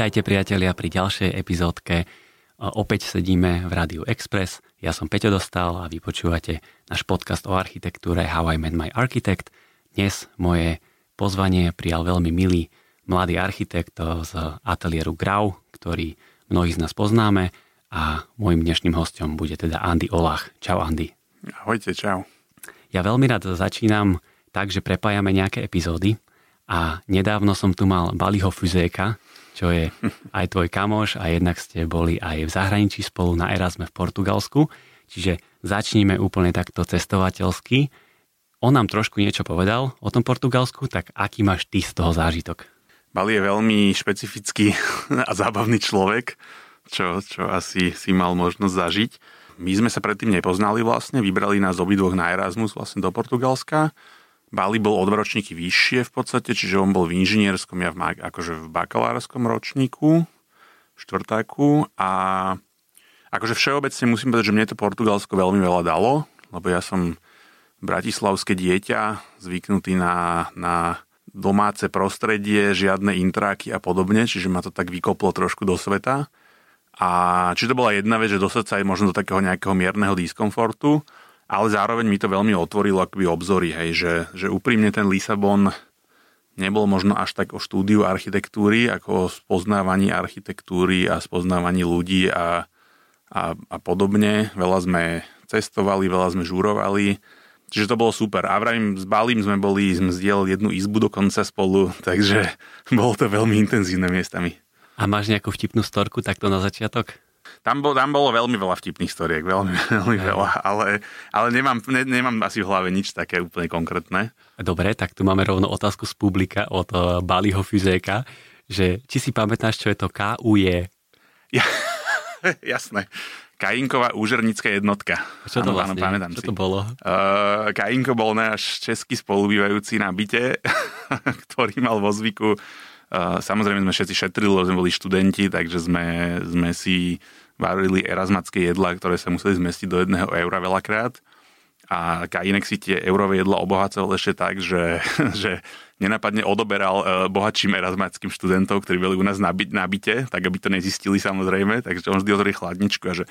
Vítajte priatelia pri ďalšej epizódke. Opäť sedíme v Rádiu Express. Ja som Peťo Dostal a vy počúvate náš podcast o architektúre How I Met My Architect. Dnes moje pozvanie prijal veľmi milý mladý architekt z ateliéru Grau, ktorý mnohí z nás poznáme a môjim dnešným hostom bude teda Andy Olach. Čau Andy. Ahojte, čau. Ja veľmi rád začínam tak, že prepájame nejaké epizódy a nedávno som tu mal Baliho Fuzéka, čo je aj tvoj kamoš a jednak ste boli aj v zahraničí spolu na Erasme v Portugalsku. Čiže začníme úplne takto cestovateľsky. On nám trošku niečo povedal o tom Portugalsku, tak aký máš ty z toho zážitok? Bali je veľmi špecifický a zábavný človek, čo, čo asi si mal možnosť zažiť. My sme sa predtým nepoznali vlastne, vybrali nás obidvoch na Erasmus vlastne do Portugalska Bali bol o dva ročníky vyššie v podstate, čiže on bol v inžinierskom, ja v, akože v bakalárskom ročníku, štvrtáku a akože všeobecne musím povedať, že mne to Portugalsko veľmi veľa dalo, lebo ja som bratislavské dieťa, zvyknutý na, na domáce prostredie, žiadne intráky a podobne, čiže ma to tak vykoplo trošku do sveta. A či to bola jedna vec, že dostať sa aj možno do takého nejakého mierneho diskomfortu, ale zároveň mi to veľmi otvorilo akoby obzory, hej, že, že úprimne ten Lisabon nebol možno až tak o štúdiu architektúry, ako o spoznávaní architektúry a spoznávaní ľudí a, a, a podobne. Veľa sme cestovali, veľa sme žurovali, čiže to bolo super. A vravím, s Balím sme boli, sme zdieľali jednu izbu dokonca spolu, takže bolo to veľmi intenzívne miestami. A máš nejakú vtipnú storku takto na začiatok? Tam, bol, tam bolo veľmi veľa vtipných storiek, veľmi, veľmi veľa, ale, ale nemám, ne, nemám asi v hlave nič také úplne konkrétne. Dobre, tak tu máme rovno otázku z publika od uh, Baliho Fyzéka, že či si pamätáš, čo je to KUJ? Ja, jasné. Kajinková úžernická jednotka. Čo to ano, vlastne? Áno, pamätám čo si. to bolo? Uh, Kajinko bol náš český spolubývajúci na byte, ktorý mal vo zvyku Samozrejme sme všetci šetrili, lebo sme boli študenti, takže sme, sme si varili erasmacké jedla, ktoré sa museli zmestiť do jedného eura veľakrát. A Kajinek si tie eurové jedla obohacoval ešte tak, že, že nenapadne odoberal e, bohatším erasmackým študentov, ktorí boli u nás na, by, na byte, tak aby to nezistili samozrejme, takže on vždy otvorí chladničku a že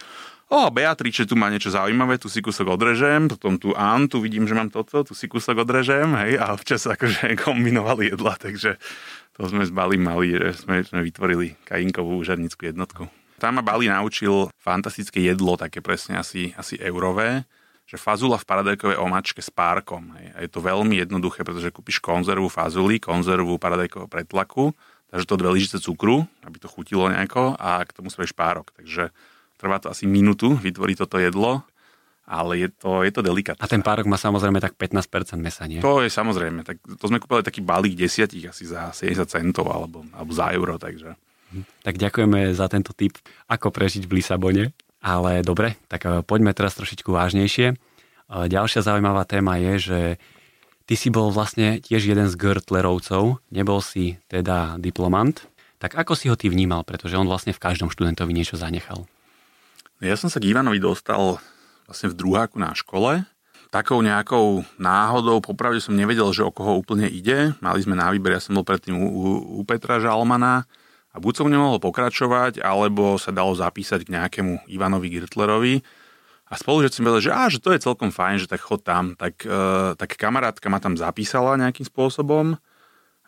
o, Beatriče, tu má niečo zaujímavé, tu si kúsok odrežem, potom tu An, tu vidím, že mám toto, tu si kúsok odrežem, hej, a občas akože kombinovali jedla, takže to sme s Bali mali, že sme, sme vytvorili kajinkovú úžarnickú jednotku. Tam ma Bali naučil fantastické jedlo, také presne asi, asi eurové, že fazula v paradajkovej omačke s párkom. Hej. A je to veľmi jednoduché, pretože kúpiš konzervu fazuli, konzervu paradajkového pretlaku, takže to dve lyžice cukru, aby to chutilo nejako a k tomu spravíš párok. Takže trvá to asi minútu vytvoriť toto jedlo ale je to, je to delikátne. A ten párok má samozrejme tak 15% mesa, nie? To je samozrejme. Tak to sme kúpili taký balík desiatich asi za 70 centov alebo, alebo za euro, takže... Mhm. Tak ďakujeme za tento tip, ako prežiť v Lisabone. Ale dobre, tak eh, poďme teraz trošičku vážnejšie. Eh, ďalšia zaujímavá téma je, že ty si bol vlastne tiež jeden z Gertlerovcov, nebol si teda diplomant. Tak ako si ho ty vnímal, pretože on vlastne v každom študentovi niečo zanechal? Ja som sa k Ivanovi dostal vlastne v druháku na škole. Takou nejakou náhodou, popravde som nevedel, že o koho úplne ide. Mali sme na výber, ja som bol predtým u, u, u Petra Žalmana a buď som nemohol pokračovať, alebo sa dalo zapísať k nejakému Ivanovi Girtlerovi. A spolužiaci mi povedali, že, á, že to je celkom fajn, že tak chod tam. Tak, e, tak kamarátka ma tam zapísala nejakým spôsobom.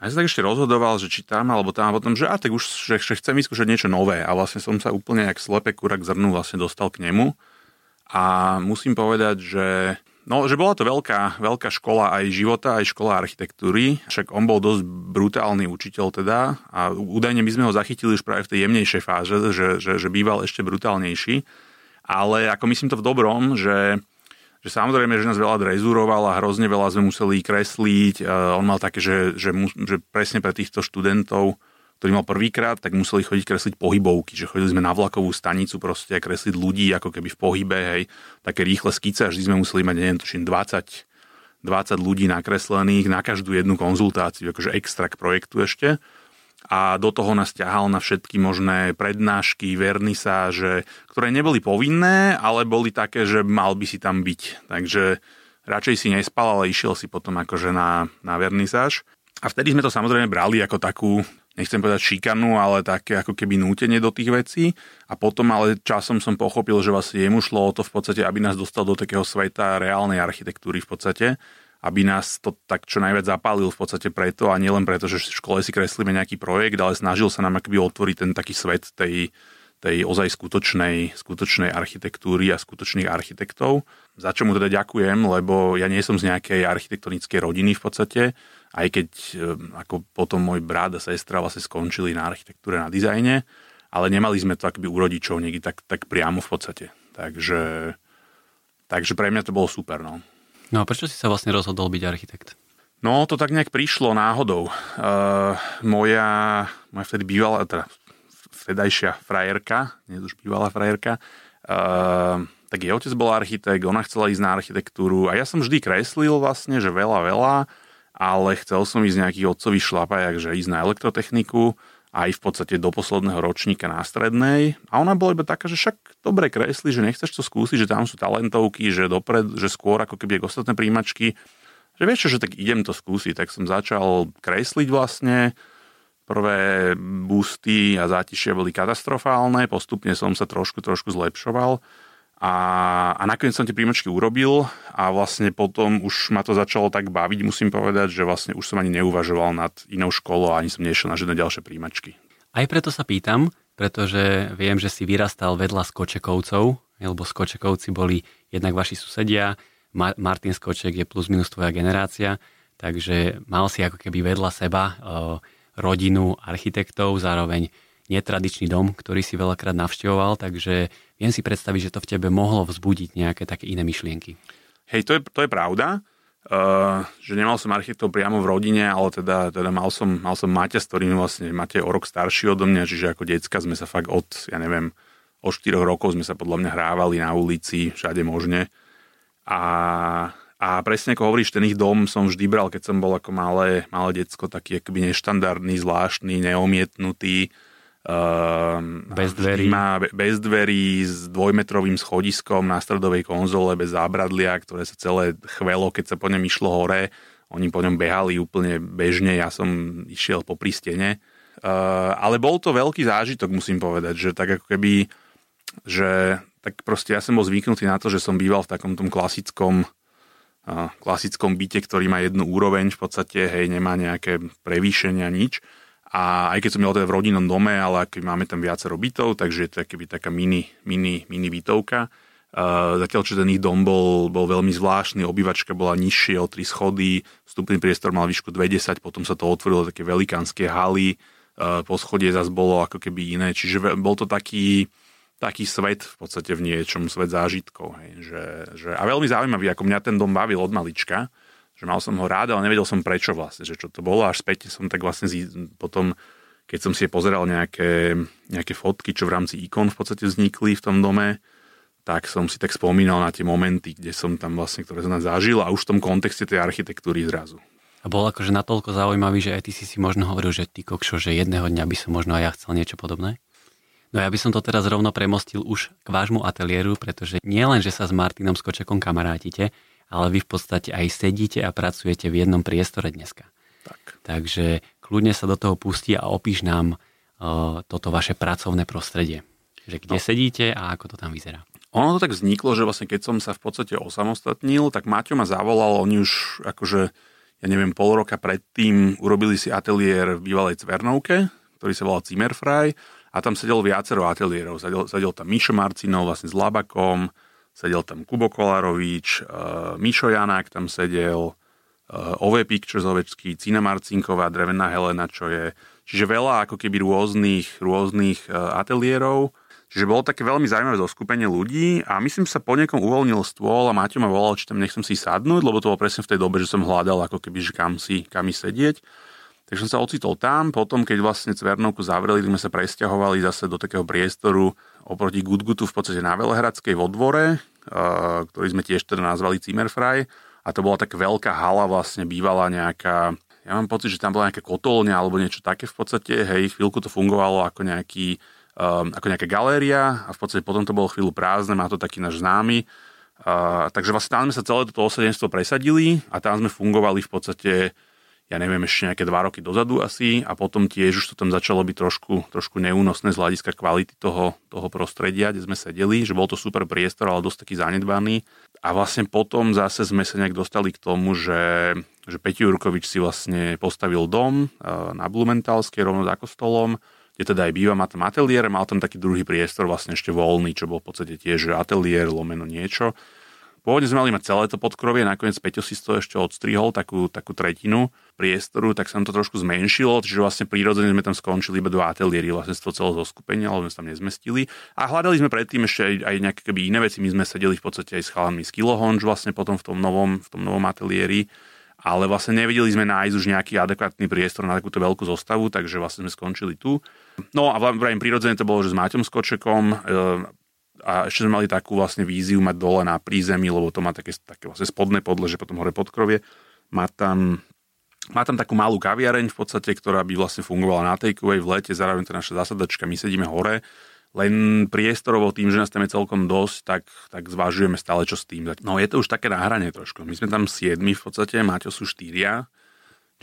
A ja sa tak ešte rozhodoval, že či tam alebo tam a potom, že a tak už že, že chcem vyskúšať niečo nové. A vlastne som sa úplne jak slepe kurak zrnu vlastne dostal k nemu. A musím povedať, že No, že bola to veľká, veľká škola aj života, aj škola architektúry. Však on bol dosť brutálny učiteľ teda a údajne my sme ho zachytili už práve v tej jemnejšej fáze, že, že, že býval ešte brutálnejší. Ale ako myslím to v dobrom, že, že samozrejme, že nás veľa drezuroval a hrozne veľa sme museli kresliť. On mal také, že, že, že presne pre týchto študentov ktorý mal prvýkrát, tak museli chodiť kresliť pohybovky, že chodili sme na vlakovú stanicu proste a kresliť ľudí ako keby v pohybe, hej, také rýchle skice, a sme museli mať, neviem, tuším, 20, 20 ľudí nakreslených na každú jednu konzultáciu, akože extra k projektu ešte. A do toho nás ťahal na všetky možné prednášky, vernisáže, ktoré neboli povinné, ale boli také, že mal by si tam byť. Takže radšej si nespal, ale išiel si potom akože na, na vernisáž. A vtedy sme to samozrejme brali ako takú nechcem povedať šikanu, ale také ako keby nútenie do tých vecí. A potom ale časom som pochopil, že vlastne jemu šlo o to v podstate, aby nás dostal do takého sveta reálnej architektúry v podstate, aby nás to tak čo najviac zapálil v podstate preto a nielen preto, že v škole si kreslíme nejaký projekt, ale snažil sa nám akoby otvoriť ten taký svet tej, tej ozaj skutočnej, skutočnej architektúry a skutočných architektov. Za čo mu teda ďakujem, lebo ja nie som z nejakej architektonickej rodiny v podstate, aj keď ako potom môj brat a sestra vlastne skončili na architektúre, na dizajne, ale nemali sme to akoby u rodičov niekde tak, tak priamo v podstate. Takže, takže pre mňa to bolo super. No. no a prečo si sa vlastne rozhodol byť architekt? No, to tak nejak prišlo náhodou. Uh, moja, moja vtedy bývalá, teda vtedajšia frajerka, nie už bývalá frajerka, uh, tak jej otec bol architekt, ona chcela ísť na architektúru a ja som vždy kreslil vlastne, že veľa, veľa, ale chcel som ísť nejaký otcový šlapajak, že ísť na elektrotechniku, aj v podstate do posledného ročníka na strednej. A ona bola iba taká, že však dobre kresli, že nechceš to skúsiť, že tam sú talentovky, že, dopred, že skôr ako keby ostatné príjimačky. Že vieš čo, že tak idem to skúsiť. Tak som začal kresliť vlastne Prvé boosty a zátišie boli katastrofálne, postupne som sa trošku, trošku zlepšoval a, a nakoniec som tie príjmačky urobil a vlastne potom už ma to začalo tak baviť, musím povedať, že vlastne už som ani neuvažoval nad inou školou a ani som nešiel na žiadne ďalšie príjmačky. Aj preto sa pýtam, pretože viem, že si vyrastal vedľa Skočekovcov, lebo Skočekovci boli jednak vaši susedia, Martin Skoček je plus minus tvoja generácia, takže mal si ako keby vedľa seba rodinu architektov, zároveň netradičný dom, ktorý si veľakrát navštevoval, takže viem si predstaviť, že to v tebe mohlo vzbudiť nejaké také iné myšlienky. Hej, to je, to je pravda, uh, že nemal som architektov priamo v rodine, ale teda, teda mal, som, mal som Maťa, s ktorým vlastne máte o rok starší odo mňa, čiže ako decka sme sa fakt od, ja neviem, od 4 rokov sme sa podľa mňa hrávali na ulici, všade možne. A a presne ako hovoríš, ten ich dom som vždy bral, keď som bol ako malé, malé decko, taký akoby neštandardný, zvláštny, neomietnutý. Uh, bez dverí. Má bez dverí s dvojmetrovým schodiskom na stredovej konzole, bez zábradlia, ktoré sa celé chvelo, keď sa po ňom išlo hore. Oni po ňom behali úplne bežne, ja som išiel po pristene. Uh, ale bol to veľký zážitok, musím povedať, že tak ako keby, že tak proste ja som bol zvyknutý na to, že som býval v takom tom klasickom klasickom byte, ktorý má jednu úroveň v podstate, hej, nemá nejaké prevýšenia, nič. A aj keď som bol teda v rodinnom dome, ale aký máme tam viacero bytov, takže je to akoby taká mini, mini, mini bytovka. Uh, zatiaľ, čo ten ich dom bol, bol veľmi zvláštny, obývačka bola nižšie o tri schody, vstupný priestor mal výšku 20, potom sa to otvorilo také velikánske haly, uh, poschodie zase bolo ako keby iné, čiže bol to taký, taký svet v podstate v niečom, svet zážitkov. Hej, že, že, a veľmi zaujímavý, ako mňa ten dom bavil od malička, že mal som ho rád, ale nevedel som prečo vlastne, že čo to bolo. Až späť som tak vlastne zi, potom, keď som si pozeral nejaké, nejaké fotky, čo v rámci ikon v podstate vznikli v tom dome, tak som si tak spomínal na tie momenty, kde som tam vlastne, ktoré som zažil a už v tom kontexte tej architektúry zrazu. A bol akože natoľko zaujímavý, že aj ty si si možno hovoril, že ty kokšo, že jedného dňa by som možno aj ja chcel niečo podobné? No ja by som to teraz rovno premostil už k vášmu ateliéru, pretože nie len, že sa s Martinom Skočekom kamarátite, ale vy v podstate aj sedíte a pracujete v jednom priestore dneska. Tak. Takže kľudne sa do toho pustí a opíš nám uh, toto vaše pracovné prostredie. Že kde no. sedíte a ako to tam vyzerá. Ono to tak vzniklo, že vlastne keď som sa v podstate osamostatnil, tak Maťo ma zavolal, oni už akože, ja neviem, pol roka predtým urobili si ateliér v bývalej Cvernovke, ktorý sa volal Zimmerfrei a tam sedelo viacero ateliérov. Sedel, sedel tam Mišo Marcinov vlastne s Labakom, sedel tam Kubo Kolarovič, uh, Mišo Janák tam sedel, uh, Ove Pictures Ovecký, Cina Marcinková, Drevená Helena, čo je... Čiže veľa ako keby rôznych, rôznych uh, ateliérov. Čiže bolo také veľmi zaujímavé zoskupenie ľudí a myslím sa po niekom uvoľnil stôl a Maťo ma volal, či tam nechcem si sadnúť, lebo to bolo presne v tej dobe, že som hľadal ako keby, že kam si, kam si sedieť. Takže som sa ocitol tam, potom keď vlastne Cvernovku zavreli, sme sa presťahovali zase do takého priestoru oproti Gutgutu v podstate na Velehradskej vo dvore, ktorý sme tiež teda nazvali Zimmerfrei a to bola tak veľká hala vlastne bývala nejaká ja mám pocit, že tam bola nejaká kotolňa alebo niečo také v podstate, hej, chvíľku to fungovalo ako nejaký, um, ako nejaká galéria a v podstate potom to bolo chvíľu prázdne, má to taký náš známy. Uh, takže vlastne tam sme sa celé toto osadenstvo presadili a tam sme fungovali v podstate ja neviem, ešte nejaké dva roky dozadu asi a potom tiež už to tam začalo byť trošku, trošku neúnosné z hľadiska kvality toho, toho prostredia, kde sme sedeli, že bol to super priestor, ale dosť taký zanedbaný. A vlastne potom zase sme sa nejak dostali k tomu, že, že Peťo Jurkovič si vlastne postavil dom na Blumentalskej rovno za kostolom, kde teda aj býva, má tam ateliér, mal tam taký druhý priestor vlastne ešte voľný, čo bol v podstate tiež ateliér, lomeno niečo. Pôvodne sme mali mať celé to podkrovie, nakoniec Peťo si to ešte odstrihol, takú, takú tretinu priestoru, tak sa nám to trošku zmenšilo, čiže vlastne prírodzene sme tam skončili iba dva ateliéry, vlastne z toho celého zoskupenia, ale sme sa tam nezmestili. A hľadali sme predtým ešte aj, aj nejaké keby iné veci, my sme sedeli v podstate aj s chalami z Kilohonč vlastne potom v tom novom, v tom novom ateliéri ale vlastne nevedeli sme nájsť už nejaký adekvátny priestor na takúto veľkú zostavu, takže vlastne sme skončili tu. No a vrajím, prirodzene to bolo, že s Máťom Skočekom e, a ešte sme mali takú vlastne víziu mať dole na prízemí, lebo to má také, také vlastne spodné podleže, potom hore podkrovie. Má tam má tam takú malú kaviareň v podstate, ktorá by vlastne fungovala na takeaway v lete, zároveň to naša zasadačka, my sedíme hore len priestorovo tým, že nás tam je celkom dosť, tak, tak zvažujeme stále čo s tým. No je to už také nahranie trošku. My sme tam siedmi v podstate, Maťo sú štyria,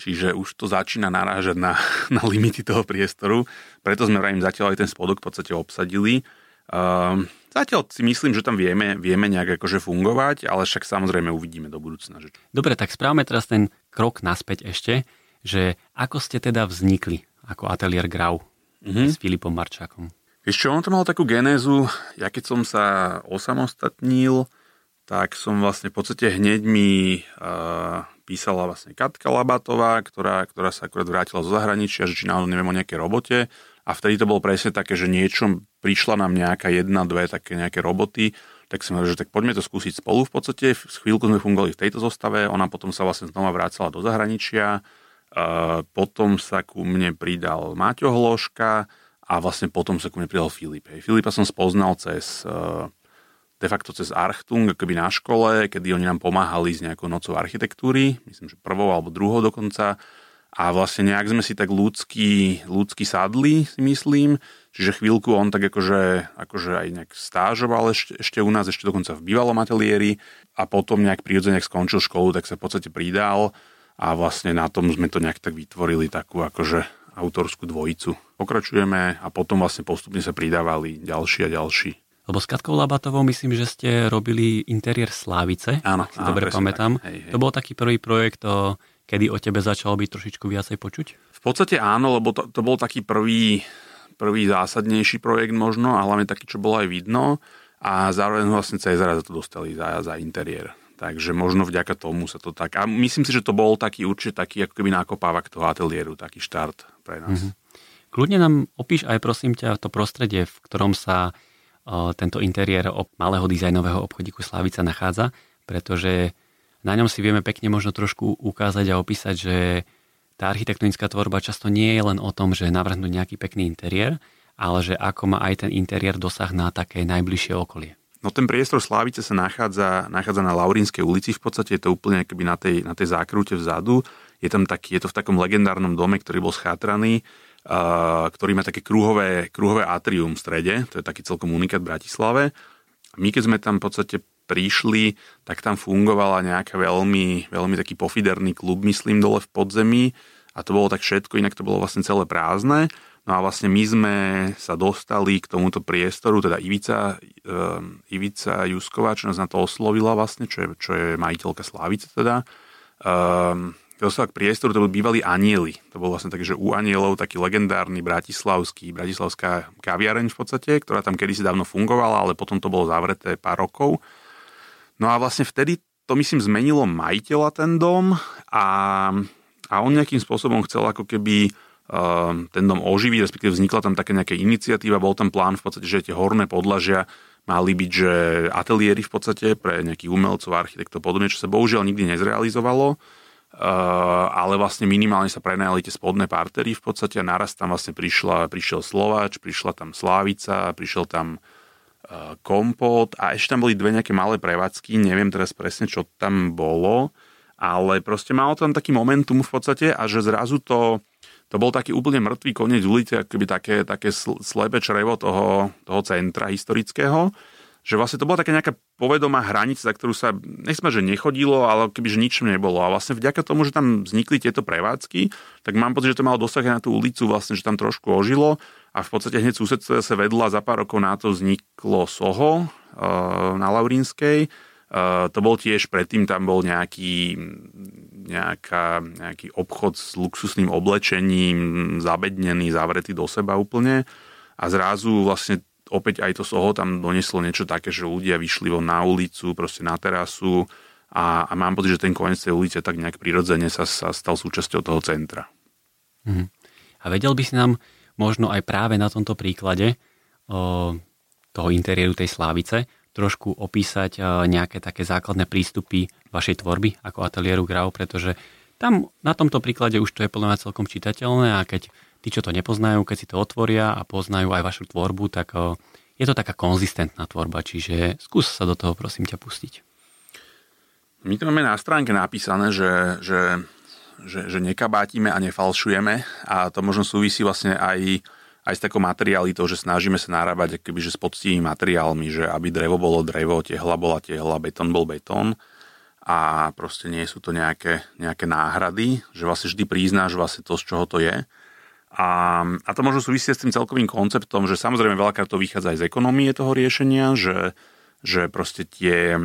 čiže už to začína narážať na, na limity toho priestoru. Preto sme vrajím zatiaľ aj ten spodok v podstate obsadili. Um, zatiaľ si myslím, že tam vieme, vieme nejak akože fungovať, ale však samozrejme uvidíme do budúcna. Že... Dobre, tak správame teraz ten krok naspäť ešte, že ako ste teda vznikli ako ateliér Grau mm-hmm. s Filipom Marčákom? Ešte on to mal takú genézu, ja keď som sa osamostatnil, tak som vlastne v podstate hneď mi uh, písala vlastne Katka Labatová, ktorá, ktorá sa akurát vrátila zo zahraničia, že či náhodou neviem o nejakej robote. A vtedy to bolo presne také, že niečo prišla nám nejaká jedna, dve také nejaké roboty, tak som že tak poďme to skúsiť spolu v podstate. Chvíľku sme fungovali v tejto zostave, ona potom sa vlastne znova vracala do zahraničia, uh, potom sa ku mne pridal Máťo Hloška, a vlastne potom sa ku mne pridal Filip. Hej. Filipa som spoznal cez eh, de facto cez Archtung, akoby na škole, kedy oni nám pomáhali s nejakou nocou architektúry, myslím, že prvou alebo druhou dokonca. A vlastne nejak sme si tak ľudský, ľudský sadli, si myslím. Čiže chvíľku on tak akože, akože aj nejak stážoval ešte, ešte u nás, ešte dokonca v bývalom ateliéri a potom nejak prirodzene skončil školu, tak sa v podstate pridal a vlastne na tom sme to nejak tak vytvorili takú akože autorskú dvojicu. Pokračujeme a potom vlastne postupne sa pridávali ďalší a ďalší. Lebo s Katkou Labatovou myslím, že ste robili interiér Slávice, áno, áno, dobre pamätám. Hej, hej. To bol taký prvý projekt, o, kedy o tebe začalo byť trošičku viacej počuť? V podstate áno, lebo to, to bol taký prvý, prvý zásadnejší projekt možno a hlavne taký, čo bolo aj vidno a zároveň vlastne Cezara za to dostali za, za interiér. Takže možno vďaka tomu sa to tak... A myslím si, že to bol taký určite taký ako keby nákopávak toho ateliéru, taký štart pre nás. Mm-hmm. Kľudne nám opíš aj prosím ťa to prostredie, v ktorom sa uh, tento interiér ob malého dizajnového obchodíku Slavica nachádza, pretože na ňom si vieme pekne možno trošku ukázať a opísať, že tá architektonická tvorba často nie je len o tom, že navrhnúť nejaký pekný interiér, ale že ako má aj ten interiér dosah na také najbližšie okolie. No ten priestor Slávice sa nachádza, nachádza na Laurínskej ulici, v podstate je to úplne akoby na tej, na tej zákrute vzadu. Je, tam taký, je to v takom legendárnom dome, ktorý bol schátraný, uh, ktorý má také kruhové, kruhové atrium v strede, to je taký celkom unikát v Bratislave. My keď sme tam v podstate prišli, tak tam fungovala nejaká veľmi, veľmi taký pofiderný klub, myslím, dole v podzemí a to bolo tak všetko, inak to bolo vlastne celé prázdne. No a vlastne my sme sa dostali k tomuto priestoru, teda Ivica, um, Ivica Jusková, čo nás na to oslovila vlastne, čo je, čo je majiteľka Slavice teda. Um, dostala k priestoru, to boli bývali anieli. To bol vlastne tak, že u anielov taký legendárny bratislavský, bratislavská kaviareň v podstate, ktorá tam kedysi dávno fungovala, ale potom to bolo zavreté pár rokov. No a vlastne vtedy to myslím zmenilo majiteľa ten dom a, a on nejakým spôsobom chcel ako keby Ehm, ten dom oživiť, respektíve vznikla tam taká nejaká iniciatíva, bol tam plán v podstate, že tie horné podlažia mali byť, že ateliéry v podstate pre nejakých umelcov, architektov podobne, čo sa bohužiaľ nikdy nezrealizovalo, ehm, ale vlastne minimálne sa prenajali tie spodné partery v podstate a naraz tam vlastne prišla, prišiel Slovač, prišla tam Slávica, prišiel tam kompot. A ešte tam boli dve nejaké malé prevádzky, neviem teraz presne, čo tam bolo, ale proste malo tam taký momentum v podstate a že zrazu to to bol taký úplne mŕtvý koniec ulice, akoby také, také slepé črevo toho, toho centra historického, že vlastne to bola taká nejaká povedomá hranica, za ktorú sa, nechcem že nechodilo, ale keby že nič nebolo. A vlastne vďaka tomu, že tam vznikli tieto prevádzky, tak mám pocit, že to malo dosah na tú ulicu, vlastne, že tam trošku ožilo a v podstate hneď susedstvo sa vedla, za pár rokov na to vzniklo Soho uh, na Laurínskej. Uh, to bol tiež, predtým tam bol nejaký, nejaká, nejaký obchod s luxusným oblečením, zabednený, zavretý do seba úplne. A zrazu vlastne opäť aj to Soho tam doneslo niečo také, že ľudia vyšli von na ulicu, proste na terasu a, a mám pocit, že ten koniec tej ulice tak nejak prirodzene sa, sa stal súčasťou toho centra. Mhm. A vedel by si nám možno aj práve na tomto príklade toho interiéru tej Slávice trošku opísať nejaké také základné prístupy vašej tvorby ako ateliéru Grau, pretože tam na tomto príklade už to je podľa mňa celkom čitateľné a keď tí, čo to nepoznajú, keď si to otvoria a poznajú aj vašu tvorbu, tak je to taká konzistentná tvorba, čiže skús sa do toho prosím ťa pustiť. My to máme na stránke napísané, že, že, že, že nekabátime a nefalšujeme. A to možno súvisí vlastne aj, aj s takou materialitou, že snažíme sa narábať akoby, že s poctivými materiálmi, že aby drevo bolo drevo, tehla bola tehla, betón bol betón. A proste nie sú to nejaké, nejaké náhrady, že vlastne vždy priznáš vlastne to, z čoho to je. A, a to možno súvisí s tým celkovým konceptom, že samozrejme veľakrát to vychádza aj z ekonomie toho riešenia, že, že proste tie,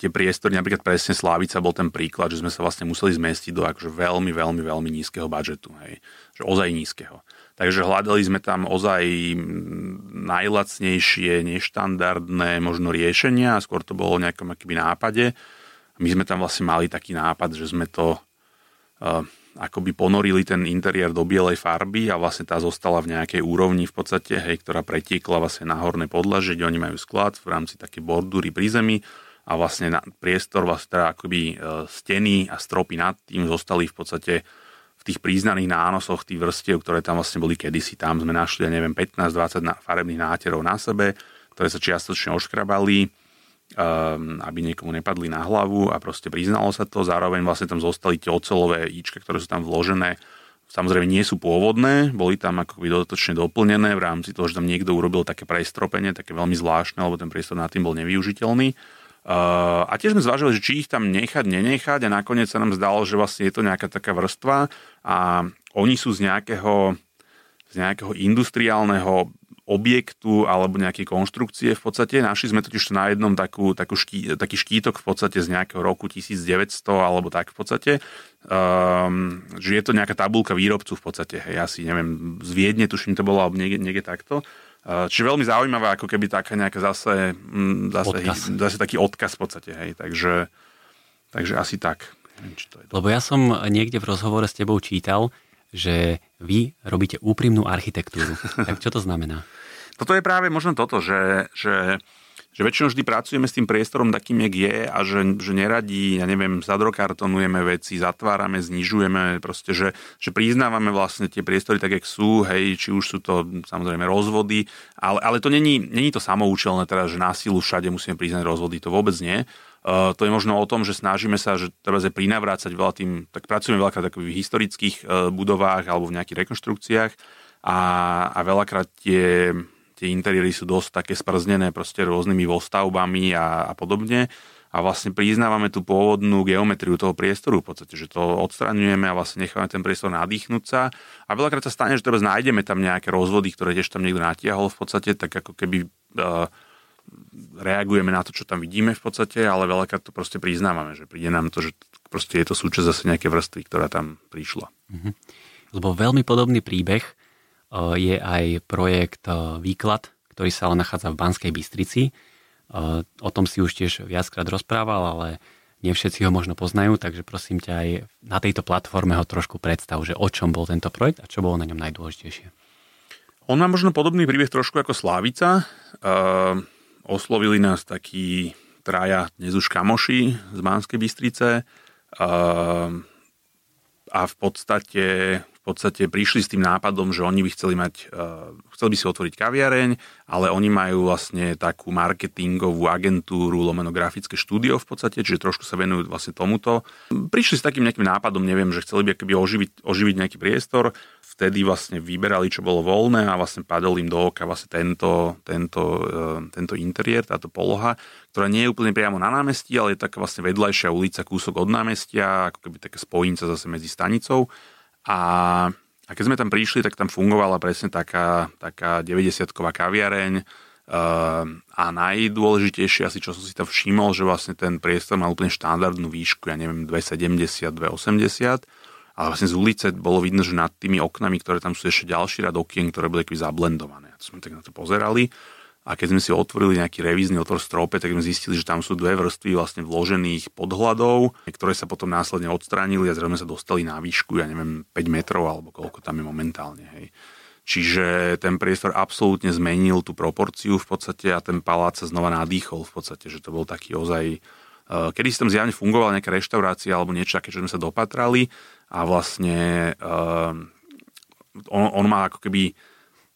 tie priestory, napríklad presne Slávica bol ten príklad, že sme sa vlastne museli zmestiť do akože veľmi, veľmi, veľmi nízkeho budžetu, hej, že ozaj nízkeho. Takže hľadali sme tam ozaj najlacnejšie, neštandardné možno riešenia, skôr to bolo o nejakom akýby nápade. My sme tam vlastne mali taký nápad, že sme to uh, akoby ponorili ten interiér do bielej farby a vlastne tá zostala v nejakej úrovni v podstate, hej, ktorá pretiekla vlastne na horné podlaže, kde oni majú sklad v rámci také bordúry pri zemi a vlastne na priestor, vlastne teda akoby e, steny a stropy nad tým zostali v podstate v tých príznaných nánosoch tých vrstiev, ktoré tam vlastne boli kedysi. Tam sme našli, ja neviem, 15-20 farebných náterov na sebe, ktoré sa čiastočne oškrabali um, aby niekomu nepadli na hlavu a proste priznalo sa to. Zároveň vlastne tam zostali tie ocelové íčka, ktoré sú tam vložené. Samozrejme nie sú pôvodné, boli tam akoby dodatočne doplnené v rámci toho, že tam niekto urobil také prestropenie, také veľmi zvláštne, lebo ten priestor nad tým bol nevyužiteľný. A tiež sme zvažili, že či ich tam nechať, nenechať a nakoniec sa nám zdalo, že vlastne je to nejaká taká vrstva a oni sú z nejakého, z nejakého industriálneho objektu alebo nejakej konštrukcie v podstate. Našli sme totiž na jednom takú, takú ští, taký štítok v podstate z nejakého roku 1900 alebo tak v podstate. Um, že je to nejaká tabulka výrobcu v podstate. Hej, asi neviem, z Viedne tuším to bolo alebo niekde, niekde takto. Uh, čiže veľmi zaujímavé, ako keby taká nejaká zase, mm, zase, odkaz. zase taký odkaz v podstate. Hej, takže, takže asi tak. Neviem, či to je. Lebo ja som niekde v rozhovore s tebou čítal, že vy robíte úprimnú architektúru. tak čo to znamená? toto je práve možno toto, že, že, že väčšinou vždy pracujeme s tým priestorom takým, jak je a že, že neradí, ja neviem, zadrokartonujeme veci, zatvárame, znižujeme, proste, že, že priznávame vlastne tie priestory tak, jak sú, hej, či už sú to samozrejme rozvody, ale, ale to není, není to samoučelné, teda, že na silu všade musíme priznať rozvody, to vôbec nie. Uh, to je možno o tom, že snažíme sa, že treba je prinavrácať veľa tým, tak pracujeme veľakrát v historických uh, budovách alebo v nejakých rekonštrukciách a, a veľakrát tie tie interiéry sú dosť také sprznené proste rôznymi vostavbami a, a podobne a vlastne priznávame tú pôvodnú geometriu toho priestoru v podstate, že to odstraňujeme a vlastne necháme ten priestor nadýchnúť sa a veľakrát sa stane, že teraz nájdeme tam nejaké rozvody, ktoré tiež tam niekto natiahol v podstate, tak ako keby uh, reagujeme na to, čo tam vidíme v podstate, ale veľakrát to proste priznávame, že príde nám to, že proste je to súčasť zase nejaké vrstvy, ktorá tam prišla. Mm-hmm. Lebo veľmi podobný príbeh Eh, je aj projekt eh, Výklad, ktorý sa ale nachádza v Banskej Bystrici. Eh, o tom si už tiež viackrát rozprával, ale nie všetci ho možno poznajú, takže prosím ťa aj na tejto platforme ho trošku predstav, že o čom bol tento projekt a čo bolo na ňom najdôležitejšie. On má možno podobný príbeh trošku ako Slávica. Uh, oslovili nás takí traja dnes už kamoši z Banskej Bystrice. Uh, a v podstate v podstate prišli s tým nápadom, že oni by chceli mať, uh, chceli by si otvoriť kaviareň, ale oni majú vlastne takú marketingovú agentúru, lomeno grafické štúdio v podstate, čiže trošku sa venujú vlastne tomuto. Prišli s takým nejakým nápadom, neviem, že chceli by akoby oživiť, oživiť nejaký priestor, vtedy vlastne vyberali, čo bolo voľné a vlastne padol im do oka vlastne tento, tento, uh, tento interiér, táto poloha, ktorá nie je úplne priamo na námestí, ale je taká vlastne vedľajšia ulica, kúsok od námestia, ako keby taká spojnica zase medzi stanicou. A, a keď sme tam prišli, tak tam fungovala presne taká, taká 90-ková kaviareň uh, a najdôležitejšie asi, čo som si tam všimol, že vlastne ten priestor mal úplne štandardnú výšku, ja neviem, 270, 280 ale vlastne z ulice bolo vidno, že nad tými oknami, ktoré tam sú ešte ďalší rad okien, ktoré boli zablendované. To sme tak na to pozerali a keď sme si otvorili nejaký revízny otvor strope, tak sme zistili, že tam sú dve vrstvy vlastne vložených podhľadov, ktoré sa potom následne odstránili a zrejme sa dostali na výšku, ja neviem, 5 metrov alebo koľko tam je momentálne. Hej. Čiže ten priestor absolútne zmenil tú proporciu v podstate a ten palác sa znova nadýchol v podstate, že to bol taký ozaj... Eh, kedy si tam zjavne fungovala nejaká reštaurácia alebo niečo také, čo sme sa dopatrali a vlastne uh, on, on má ako keby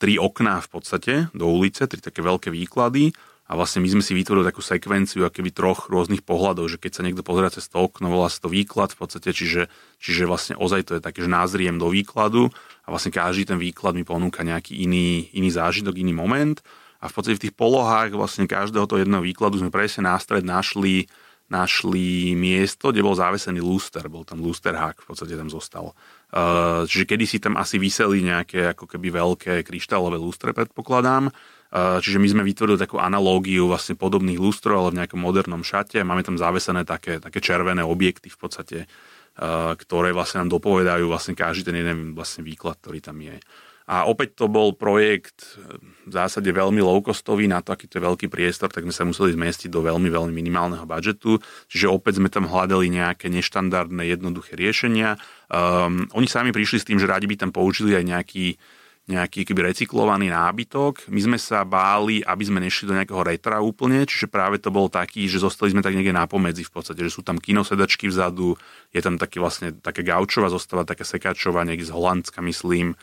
tri okná v podstate do ulice, tri také veľké výklady. A vlastne my sme si vytvorili takú sekvenciu akoby troch rôznych pohľadov, že keď sa niekto pozera cez to okno, volá sa to výklad v podstate, čiže, čiže vlastne ozaj to je také, že názriem do výkladu. A vlastne každý ten výklad mi ponúka nejaký iný, iný zážitok, iný moment. A v podstate v tých polohách vlastne každého toho jedného výkladu sme presne nástred našli našli miesto, kde bol závesený lúster, bol tam lústerhák, v podstate tam zostal. Uh, čiže kedy si tam asi vyseli nejaké ako keby veľké kryštálové lustre, predpokladám. Uh, čiže my sme vytvorili takú analógiu vlastne podobných lustrov, ale v nejakom modernom šate. Máme tam zavesené také, také červené objekty v podstate, uh, ktoré vlastne nám dopovedajú vlastne každý ten jeden vlastne výklad, ktorý tam je. A opäť to bol projekt v zásade veľmi low-costový na to, aký veľký priestor, tak sme sa museli zmestiť do veľmi, veľmi minimálneho budžetu. Čiže opäť sme tam hľadali nejaké neštandardné, jednoduché riešenia. Um, oni sami prišli s tým, že radi by tam použili aj nejaký, nejaký keby recyklovaný nábytok. My sme sa báli, aby sme nešli do nejakého retra úplne, čiže práve to bol taký, že zostali sme tak niekde na pomedzi v podstate, že sú tam kinosedačky vzadu, je tam taký vlastne také gaučová zostava, také sekáčová, niekde z Holandska myslím,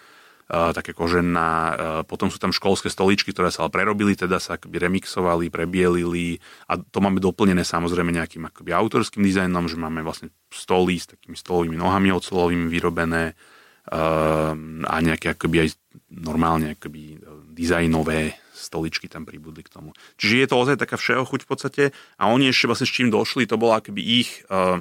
také kožená. Potom sú tam školské stoličky, ktoré sa ale prerobili, teda sa akoby remixovali, prebielili a to máme doplnené samozrejme nejakým akoby autorským dizajnom, že máme vlastne stoly s takými stolovými nohami ocelovými vyrobené a nejaké akoby aj normálne akoby dizajnové stoličky tam pribudli k tomu. Čiže je to ozaj taká všeho chuť v podstate a oni ešte vlastne s čím došli, to bolo akoby ich, uh,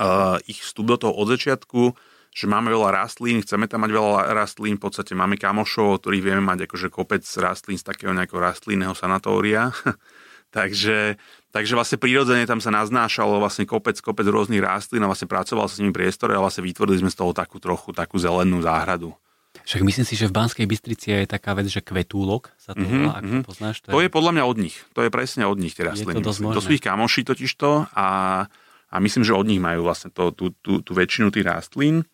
uh, ich vstup do toho od začiatku, že máme veľa rastlín, chceme tam mať veľa rastlín, v podstate máme kamošov, ktorých vieme mať akože kopec rastlín z takého nejakého rastlinného sanatória. takže, takže vlastne prirodzene tam sa naznášalo vlastne kopec, kopec rôznych rastlín a vlastne pracoval sa s nimi priestore a vlastne vytvorili sme z toho takú trochu takú zelenú záhradu. Však myslím si, že v Banskej Bystrici je taká vec, že kvetúlok sa to mm-hmm, volá, ak mm-hmm. to poznáš. To je... to je podľa mňa od nich. To je presne od nich tie rastliny. Je to, to sú ich kamoši totižto a, a myslím, že od nich majú vlastne to, tú, tú, tú väčšinu tých rastlín.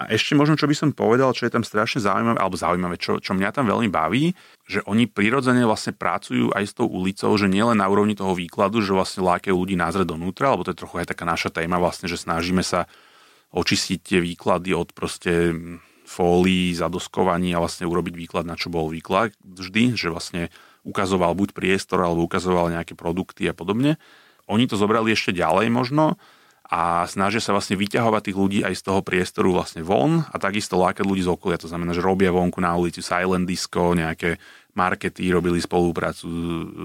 A ešte možno, čo by som povedal, čo je tam strašne zaujímavé, alebo zaujímavé, čo, čo mňa tam veľmi baví, že oni prirodzene vlastne pracujú aj s tou ulicou, že nielen na úrovni toho výkladu, že vlastne lákajú ľudí názrieť donútra, alebo to je trochu aj taká naša téma vlastne, že snažíme sa očistiť tie výklady od proste fólií, zadoskovaní a vlastne urobiť výklad, na čo bol výklad vždy, že vlastne ukazoval buď priestor, alebo ukazoval nejaké produkty a podobne. Oni to zobrali ešte ďalej možno, a snažia sa vlastne vyťahovať tých ľudí aj z toho priestoru vlastne von a takisto lákať ľudí z okolia. To znamená, že robia vonku na ulici silent disco, nejaké markety, robili spoluprácu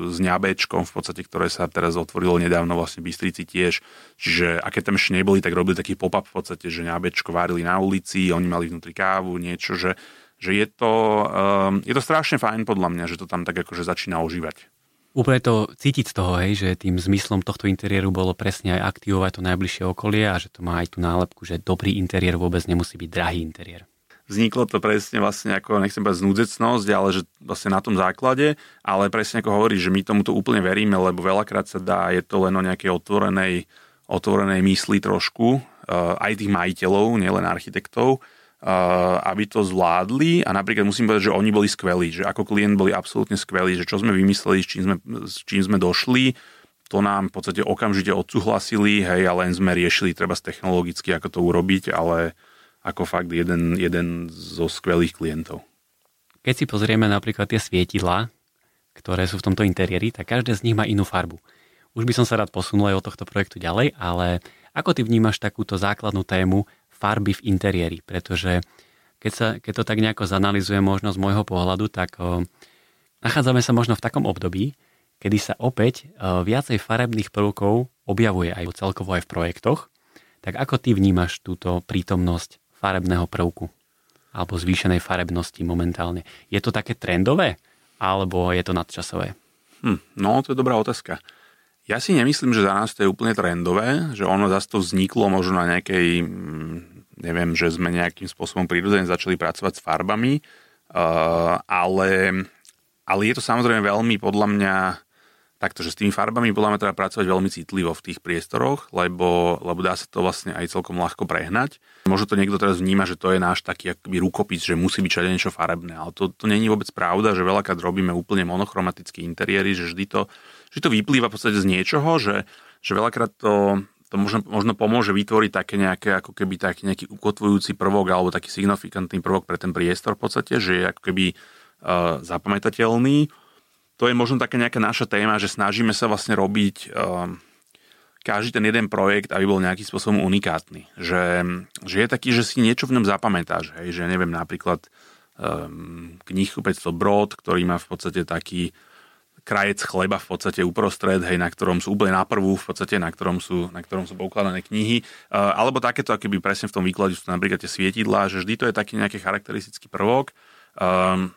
s ňabečkom v podstate, ktoré sa teraz otvorilo nedávno vlastne Bystrici tiež. Čiže a keď tam ešte neboli, tak robili taký pop-up v podstate, že ňabečko varili na ulici, oni mali vnútri kávu, niečo, že, že je, to, um, je to strašne fajn podľa mňa, že to tam tak akože začína ožívať. Úplne to cítiť z toho, hej, že tým zmyslom tohto interiéru bolo presne aj aktivovať to najbližšie okolie a že to má aj tú nálepku, že dobrý interiér vôbec nemusí byť drahý interiér. Vzniklo to presne vlastne ako, nechcem povedať znúdecnosť, ale že vlastne na tom základe, ale presne ako hovorí, že my tomuto úplne veríme, lebo veľakrát sa dá, je to len o nejakej otvorenej, otvorenej mysli trošku, uh, aj tých majiteľov, nielen architektov, aby to zvládli a napríklad musím povedať, že oni boli skvelí, že ako klient boli absolútne skvelí, že čo sme vymysleli, s čím sme, s čím sme došli, to nám v podstate okamžite odsúhlasili, hej, a len sme riešili treba technologicky, ako to urobiť, ale, ako fakt jeden, jeden zo skvelých klientov. Keď si pozrieme napríklad tie svietidlá, ktoré sú v tomto interiéri, tak každé z nich má inú farbu. Už by som sa rád posunul aj od tohto projektu ďalej, ale ako ty vnímaš takúto základnú tému farby v interiéri? Pretože keď, sa, keď to tak nejako zanalizuje možno z môjho pohľadu, tak o, nachádzame sa možno v takom období, kedy sa opäť o, viacej farebných prvkov objavuje aj celkovo aj v projektoch. Tak ako ty vnímaš túto prítomnosť farebného prvku? alebo zvýšenej farebnosti momentálne. Je to také trendové, alebo je to nadčasové? Hm, no, to je dobrá otázka. Ja si nemyslím, že za nás to je úplne trendové, že ono zase to vzniklo možno na nejakej, hm, neviem, že sme nejakým spôsobom prirodzene začali pracovať s farbami, uh, ale, ale je to samozrejme veľmi podľa mňa takto, že s tými farbami podľa mňa treba pracovať veľmi citlivo v tých priestoroch, lebo, lebo dá sa to vlastne aj celkom ľahko prehnať. Možno to niekto teraz vníma, že to je náš taký akoby rukopis, že musí byť všade niečo farebné, ale to, to není vôbec pravda, že veľakrát robíme úplne monochromatické interiéry, že vždy to, že to vyplýva v podstate z niečoho, že, že veľakrát to, to možno, možno pomôže vytvoriť také nejaké, ako keby taký nejaký ukotvujúci prvok alebo taký signifikantný prvok pre ten priestor v podstate, že je ako keby uh, zapamätateľný to je možno taká nejaká naša téma, že snažíme sa vlastne robiť um, každý ten jeden projekt, aby bol nejakým spôsobom unikátny. Že, že je taký, že si niečo v ňom zapamätáš. Hej? Že neviem, napríklad um, knihu 500 Brod, ktorý má v podstate taký krajec chleba v podstate uprostred, hej, na ktorom sú úplne na prvú, v podstate na ktorom sú, na ktorom sú poukladané knihy. Uh, alebo takéto, by presne v tom výklade sú napríklad tie svietidlá, že vždy to je taký nejaký charakteristický prvok. Um,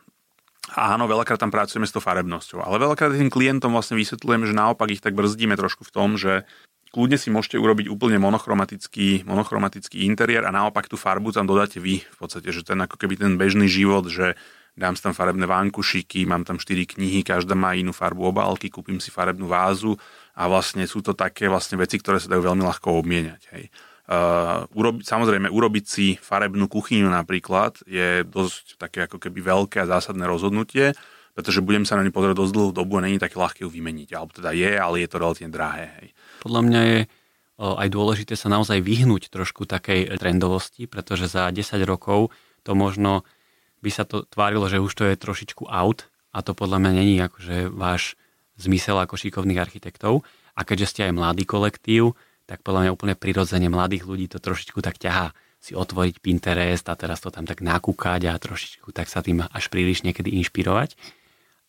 Áno, veľakrát tam pracujeme s tou farebnosťou, ale veľakrát tým klientom vlastne vysvetľujeme, že naopak ich tak brzdíme trošku v tom, že kľudne si môžete urobiť úplne monochromatický, monochromatický interiér a naopak tú farbu tam dodáte vy. V podstate, že ten ako keby ten bežný život, že dám si tam farebné vánkušiky, mám tam 4 knihy, každá má inú farbu obálky, kúpim si farebnú vázu a vlastne sú to také vlastne veci, ktoré sa dajú veľmi ľahko obmieniať. Hej. Uh, urobi, samozrejme, urobiť si farebnú kuchyňu napríklad je dosť také ako keby veľké a zásadné rozhodnutie, pretože budem sa na ňu pozerať dosť dlhú dobu a není také ľahké ju vymeniť. Alebo teda je, ale je to relatívne drahé. Hej. Podľa mňa je aj dôležité sa naozaj vyhnúť trošku takej trendovosti, pretože za 10 rokov to možno by sa to tvárilo, že už to je trošičku out a to podľa mňa není akože váš zmysel ako šikovných architektov. A keďže ste aj mladý kolektív, tak podľa mňa úplne prirodzene mladých ľudí to trošičku tak ťahá si otvoriť Pinterest a teraz to tam tak nakúkať a trošičku tak sa tým až príliš niekedy inšpirovať.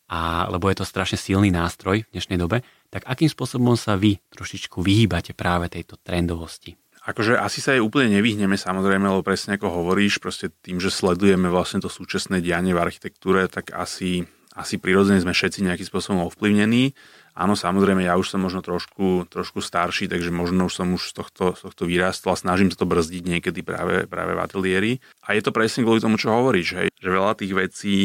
A, lebo je to strašne silný nástroj v dnešnej dobe, tak akým spôsobom sa vy trošičku vyhýbate práve tejto trendovosti? Akože asi sa jej úplne nevyhneme samozrejme, lebo presne ako hovoríš, proste tým, že sledujeme vlastne to súčasné dianie v architektúre, tak asi, asi prirodzene sme všetci nejakým spôsobom ovplyvnení. Áno, samozrejme, ja už som možno trošku, trošku starší, takže možno už som už z tohto, z tohto vyrástol a snažím sa to brzdiť niekedy práve, práve v ateliéri. A je to presne kvôli tomu, čo hovoríš, hej? že veľa tých vecí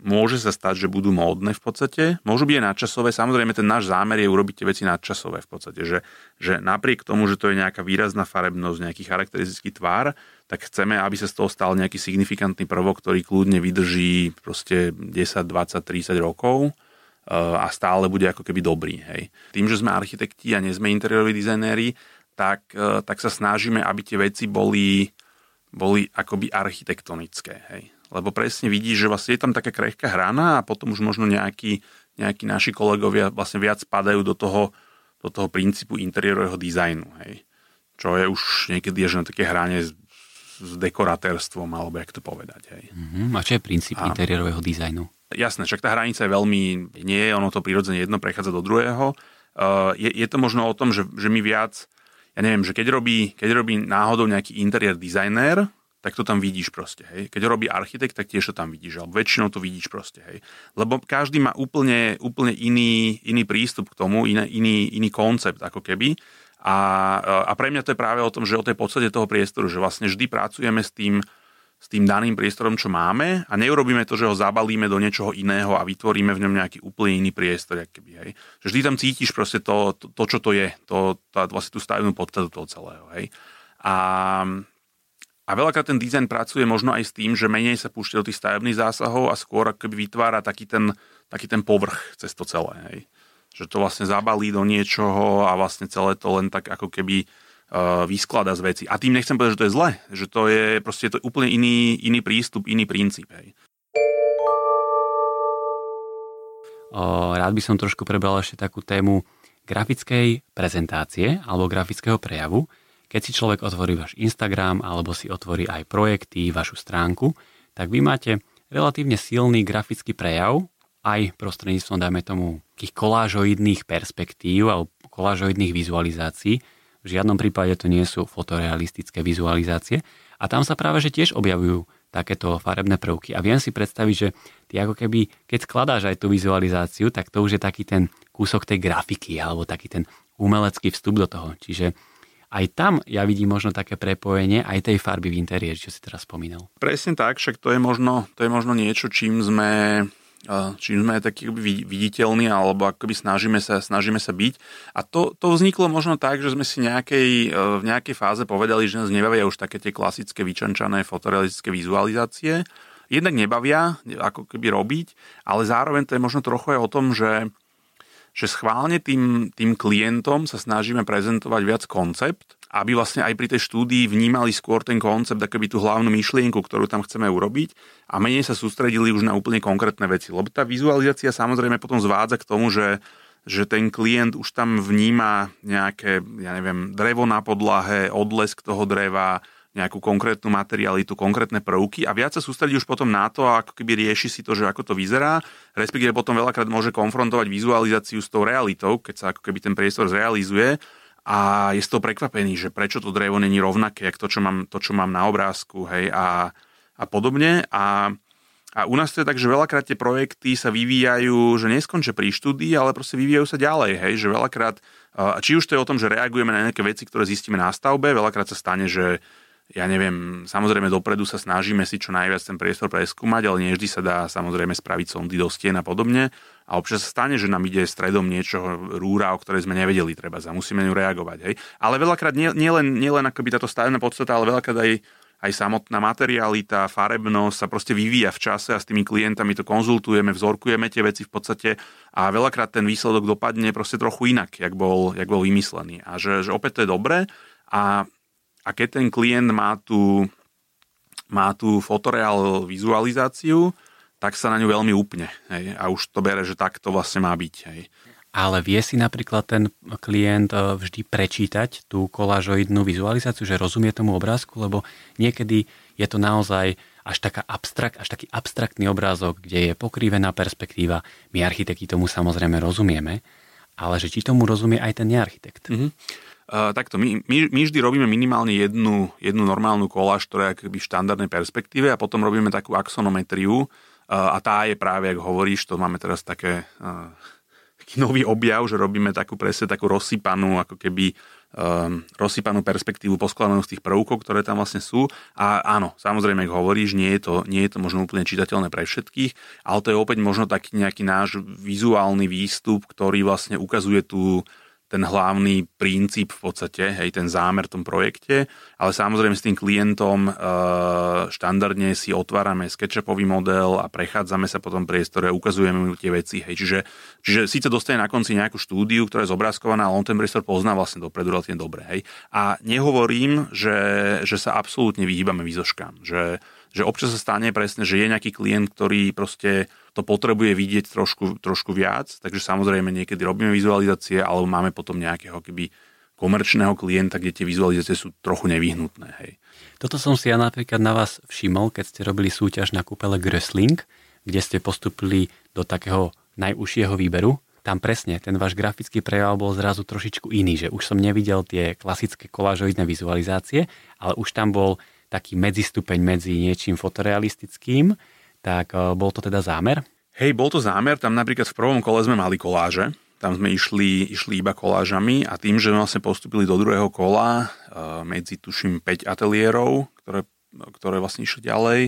môže sa stať, že budú módne v podstate. Môžu byť aj nadčasové. Samozrejme, ten náš zámer je urobiť tie veci nadčasové v podstate. Že, že napriek tomu, že to je nejaká výrazná farebnosť, nejaký charakteristický tvar, tak chceme, aby sa z toho stal nejaký signifikantný prvok, ktorý kľudne vydrží proste 10, 20, 30 rokov a stále bude ako keby dobrý. Hej. Tým, že sme architekti a nie sme interiéroví dizajnéri, tak, e, tak sa snažíme, aby tie veci boli, boli akoby architektonické. Hej. Lebo presne vidíš, že vlastne je tam taká krehká hrana a potom už možno nejakí, nejakí naši kolegovia vlastne viac spadajú do toho, do toho princípu interiérového dizajnu. Hej. Čo je už niekedy že na také hrane s, s dekoratérstvom, alebo jak to povedať. Hej. Uh-huh. A čo je princíp a... interiérového dizajnu? Jasné, však tá hranica je veľmi, nie je ono to prirodzene jedno prechádza do druhého. Uh, je, je to možno o tom, že, že my viac, ja neviem, že keď robí, keď robí náhodou nejaký interiér dizajner, tak to tam vidíš proste, hej. Keď robí architekt, tak tiež to tam vidíš, alebo väčšinou to vidíš proste, hej. Lebo každý má úplne, úplne iný, iný prístup k tomu, iný, iný, iný koncept ako keby. A, a pre mňa to je práve o tom, že o tej podstate toho priestoru, že vlastne vždy pracujeme s tým, s tým daným priestorom, čo máme a neurobíme to, že ho zabalíme do niečoho iného a vytvoríme v ňom nejaký úplne iný priestor. Keby, hej. Že vždy tam cítiš proste to, to, to čo to je, to, tá, vlastne tú stavebnú podstatu toho celého. Hej. A, a veľakrát ten dizajn pracuje možno aj s tým, že menej sa púšťa do tých stavebných zásahov a skôr akoby vytvára taký ten, taký ten povrch cez to celé. Hej. Že to vlastne zabalí do niečoho a vlastne celé to len tak ako keby vysklada z veci. A tým nechcem povedať, že to je zle, že to je proste to úplne iný, iný prístup, iný princíp. Hej. Rád by som trošku prebral ešte takú tému grafickej prezentácie alebo grafického prejavu. Keď si človek otvorí váš Instagram alebo si otvorí aj projekty, vašu stránku, tak vy máte relatívne silný grafický prejav, aj prostredníctvom, dajme tomu, takých kolážoidných perspektív alebo kolážoidných vizualizácií. V žiadnom prípade to nie sú fotorealistické vizualizácie. A tam sa práve že tiež objavujú takéto farebné prvky. A viem si predstaviť, že ty ako keby, keď skladáš aj tú vizualizáciu, tak to už je taký ten kúsok tej grafiky alebo taký ten umelecký vstup do toho. Čiže aj tam ja vidím možno také prepojenie aj tej farby v interiéri, čo si teraz spomínal. Presne tak, však to je možno, to je možno niečo, čím sme čím sme taký viditeľní alebo akoby snažíme sa, snažíme sa byť. A to, to vzniklo možno tak, že sme si nejakej, e, v nejakej fáze povedali, že nás nebavia už také tie klasické vyčančané fotorealistické vizualizácie. Jednak nebavia ako keby robiť, ale zároveň to je možno trochu aj o tom, že že schválne tým, tým klientom sa snažíme prezentovať viac koncept, aby vlastne aj pri tej štúdii vnímali skôr ten koncept, akoby tú hlavnú myšlienku, ktorú tam chceme urobiť a menej sa sústredili už na úplne konkrétne veci. Lebo tá vizualizácia samozrejme potom zvádza k tomu, že že ten klient už tam vníma nejaké, ja neviem, drevo na podlahe, odlesk toho dreva, nejakú konkrétnu materialitu, konkrétne prvky a viac sa sústredí už potom na to, ako keby rieši si to, že ako to vyzerá, respektíve potom veľakrát môže konfrontovať vizualizáciu s tou realitou, keď sa ako keby ten priestor zrealizuje a je z toho prekvapený, že prečo to drevo není rovnaké, ako to, čo mám, to, čo mám na obrázku, hej, a, a podobne. A, a u nás to je tak, že veľakrát tie projekty sa vyvíjajú, že neskončia pri štúdii, ale proste vyvíjajú sa ďalej, hej, že veľakrát, či už to je o tom, že reagujeme na nejaké veci, ktoré zistíme na stavbe, veľakrát sa stane, že ja neviem, samozrejme dopredu sa snažíme si čo najviac ten priestor preskúmať, ale nie vždy sa dá samozrejme spraviť sondy do stien a podobne. A občas sa stane, že nám ide stredom niečo rúra, o ktorej sme nevedeli treba a musíme ňu reagovať. Hej. Ale veľakrát nie, nie, len, nie len akoby táto stavebná podstata, ale veľakrát aj, aj samotná materialita, farebnosť sa proste vyvíja v čase a s tými klientami to konzultujeme, vzorkujeme tie veci v podstate a veľakrát ten výsledok dopadne proste trochu inak, jak bol, jak bol vymyslený. A že, že opäť to je dobré a a keď ten klient má tú, má tú fotoreál vizualizáciu, tak sa na ňu veľmi upne. Hej? A už to bere, že tak to vlastne má byť. Hej? Ale vie si napríklad ten klient e, vždy prečítať tú kolážoidnú vizualizáciu, že rozumie tomu obrázku, lebo niekedy je to naozaj až, taká abstrakt, až taký abstraktný obrázok, kde je pokrivená perspektíva. My architekti tomu samozrejme rozumieme, ale že či tomu rozumie aj ten nearchitekt. Mm-hmm. Uh, takto, my, my, my vždy robíme minimálne jednu, jednu normálnu koláž, ktorá je v štandardnej perspektíve a potom robíme takú axonometriu uh, a tá je práve, ako hovoríš, to máme teraz také uh, taký nový objav, že robíme takú presne takú rozsypanú, ako keby um, rozsypanú perspektívu poskladanú z tých prvkov, ktoré tam vlastne sú. A áno, samozrejme, ako hovoríš, nie je to, nie je to možno úplne čitateľné pre všetkých, ale to je opäť možno taký nejaký náš vizuálny výstup, ktorý vlastne ukazuje tú, ten hlavný princíp v podstate, hej, ten zámer v tom projekte, ale samozrejme s tým klientom e, štandardne si otvárame SketchUpový model a prechádzame sa po tom priestore, ukazujeme mu tie veci, hej, čiže, čiže síce dostane na konci nejakú štúdiu, ktorá je zobrázkovaná, ale on ten priestor pozná vlastne dopredu relatívne dobre, hej. A nehovorím, že, že sa absolútne vyhýbame výzoškám, že že občas sa stane presne, že je nejaký klient, ktorý proste to potrebuje vidieť trošku, trošku viac, takže samozrejme niekedy robíme vizualizácie, alebo máme potom nejakého keby komerčného klienta, kde tie vizualizácie sú trochu nevyhnutné. Hej. Toto som si ja napríklad na vás všimol, keď ste robili súťaž na kúpele Grösling, kde ste postupili do takého najúžšieho výberu. Tam presne ten váš grafický prejav bol zrazu trošičku iný, že už som nevidel tie klasické kolážoidné vizualizácie, ale už tam bol taký medzistupeň medzi niečím fotorealistickým, tak e, bol to teda zámer? Hej, bol to zámer, tam napríklad v prvom kole sme mali koláže, tam sme išli, išli iba kolážami a tým, že vlastne postupili do druhého kola e, medzi, tuším, 5 ateliérov, ktoré, ktoré vlastne išli ďalej,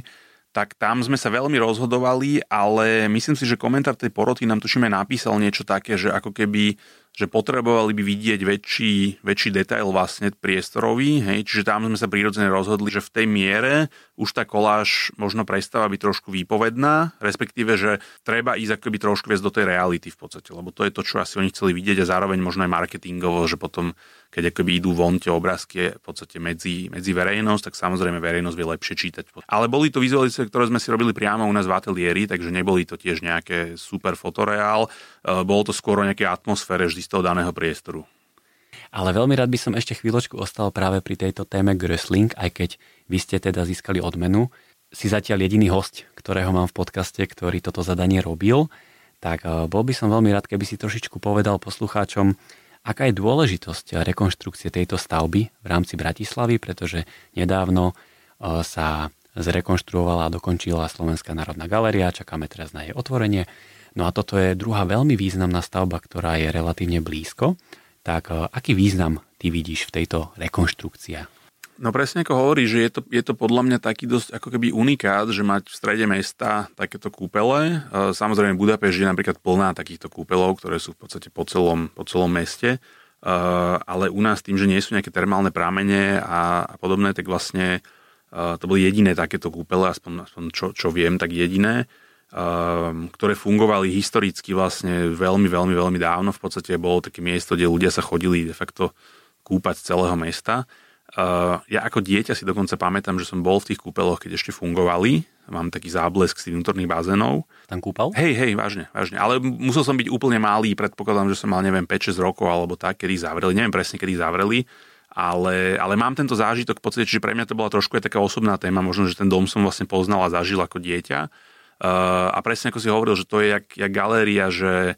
tak tam sme sa veľmi rozhodovali, ale myslím si, že komentár tej poroty nám tuším aj napísal niečo také, že ako keby že potrebovali by vidieť väčší, väčší detail vlastne priestorový, hej, čiže tam sme sa prirodzene rozhodli, že v tej miere už tá koláž možno prestáva byť trošku výpovedná, respektíve, že treba ísť akoby trošku viac do tej reality v podstate, lebo to je to, čo asi oni chceli vidieť a zároveň možno aj marketingovo, že potom keď akoby idú von tie obrázky v podstate medzi, medzi verejnosť, tak samozrejme verejnosť vie lepšie čítať. Ale boli to vizualizácie, ktoré sme si robili priamo u nás v ateliéri, takže neboli to tiež nejaké super fotoreál, bolo to skôr o nejakej atmosfére vždy z toho daného priestoru. Ale veľmi rád by som ešte chvíľočku ostal práve pri tejto téme Grösling, aj keď vy ste teda získali odmenu. Si zatiaľ jediný host, ktorého mám v podcaste, ktorý toto zadanie robil, tak e, bol by som veľmi rád, keby si trošičku povedal poslucháčom, Aká je dôležitosť rekonštrukcie tejto stavby v rámci Bratislavy, pretože nedávno e, sa zrekonštruovala a dokončila Slovenská národná galéria, čakáme teraz na jej otvorenie. No a toto je druhá veľmi významná stavba, ktorá je relatívne blízko. Tak e, aký význam ty vidíš v tejto rekonštrukcii? No presne ako hovorí, že je to, je to podľa mňa taký dosť ako keby unikát, že mať v strede mesta takéto kúpele. E, samozrejme Budapešť je napríklad plná takýchto kúpelov, ktoré sú v podstate po celom, po celom meste. E, ale u nás tým, že nie sú nejaké termálne prámene a, a podobné, tak vlastne to boli jediné takéto kúpele, aspoň, aspoň čo, čo viem, tak jediné, ktoré fungovali historicky vlastne veľmi, veľmi, veľmi dávno. V podstate bolo také miesto, kde ľudia sa chodili de facto kúpať z celého mesta. Uh, ja ako dieťa si dokonca pamätám, že som bol v tých kúpeloch, keď ešte fungovali. Mám taký záblesk z tých vnútorných bazénov. Tam kúpal? Hej, hej, vážne, vážne. Ale musel som byť úplne malý, predpokladám, že som mal, neviem, 5-6 rokov alebo tak, kedy zavreli. Neviem presne, kedy zavreli. Ale, ale mám tento zážitok v podstate, že pre mňa to bola trošku aj taká osobná téma. Možno, že ten dom som vlastne poznal a zažil ako dieťa. A presne ako si hovoril, že to je jak, jak galéria, že,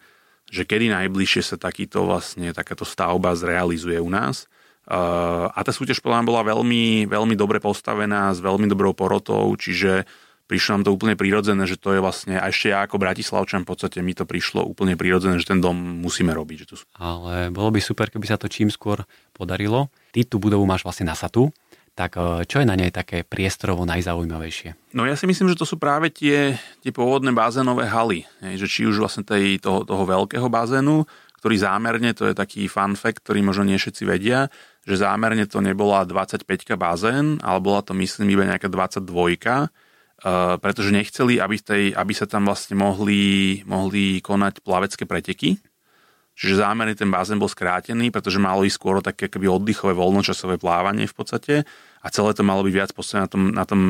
že kedy najbližšie sa takýto vlastne, takáto stavba zrealizuje u nás. A tá súťaž podľa bola veľmi, veľmi dobre postavená, s veľmi dobrou porotou, čiže prišlo nám to úplne prirodzené, že to je vlastne, a ešte ja ako Bratislavčan v podstate mi to prišlo úplne prirodzené, že ten dom musíme robiť. Že sú... Ale bolo by super, keby sa to čím skôr podarilo. Ty tú budovu máš vlastne na satu, tak e, čo je na nej také priestorovo najzaujímavejšie? No ja si myslím, že to sú práve tie, tie pôvodné bazénové haly. Že či už vlastne tej, toho, toho veľkého bazénu, ktorý zámerne, to je taký fun fact, ktorý možno nie všetci vedia, že zámerne to nebola 25 bazén, ale bola to myslím iba nejaká 22 uh, pretože nechceli, aby, tej, aby sa tam vlastne mohli, mohli konať plavecké preteky. Čiže zámerne ten bazén bol skrátený, pretože malo ísť skôr také keby oddychové voľnočasové plávanie v podstate a celé to malo byť viac postavené na tom, na tom,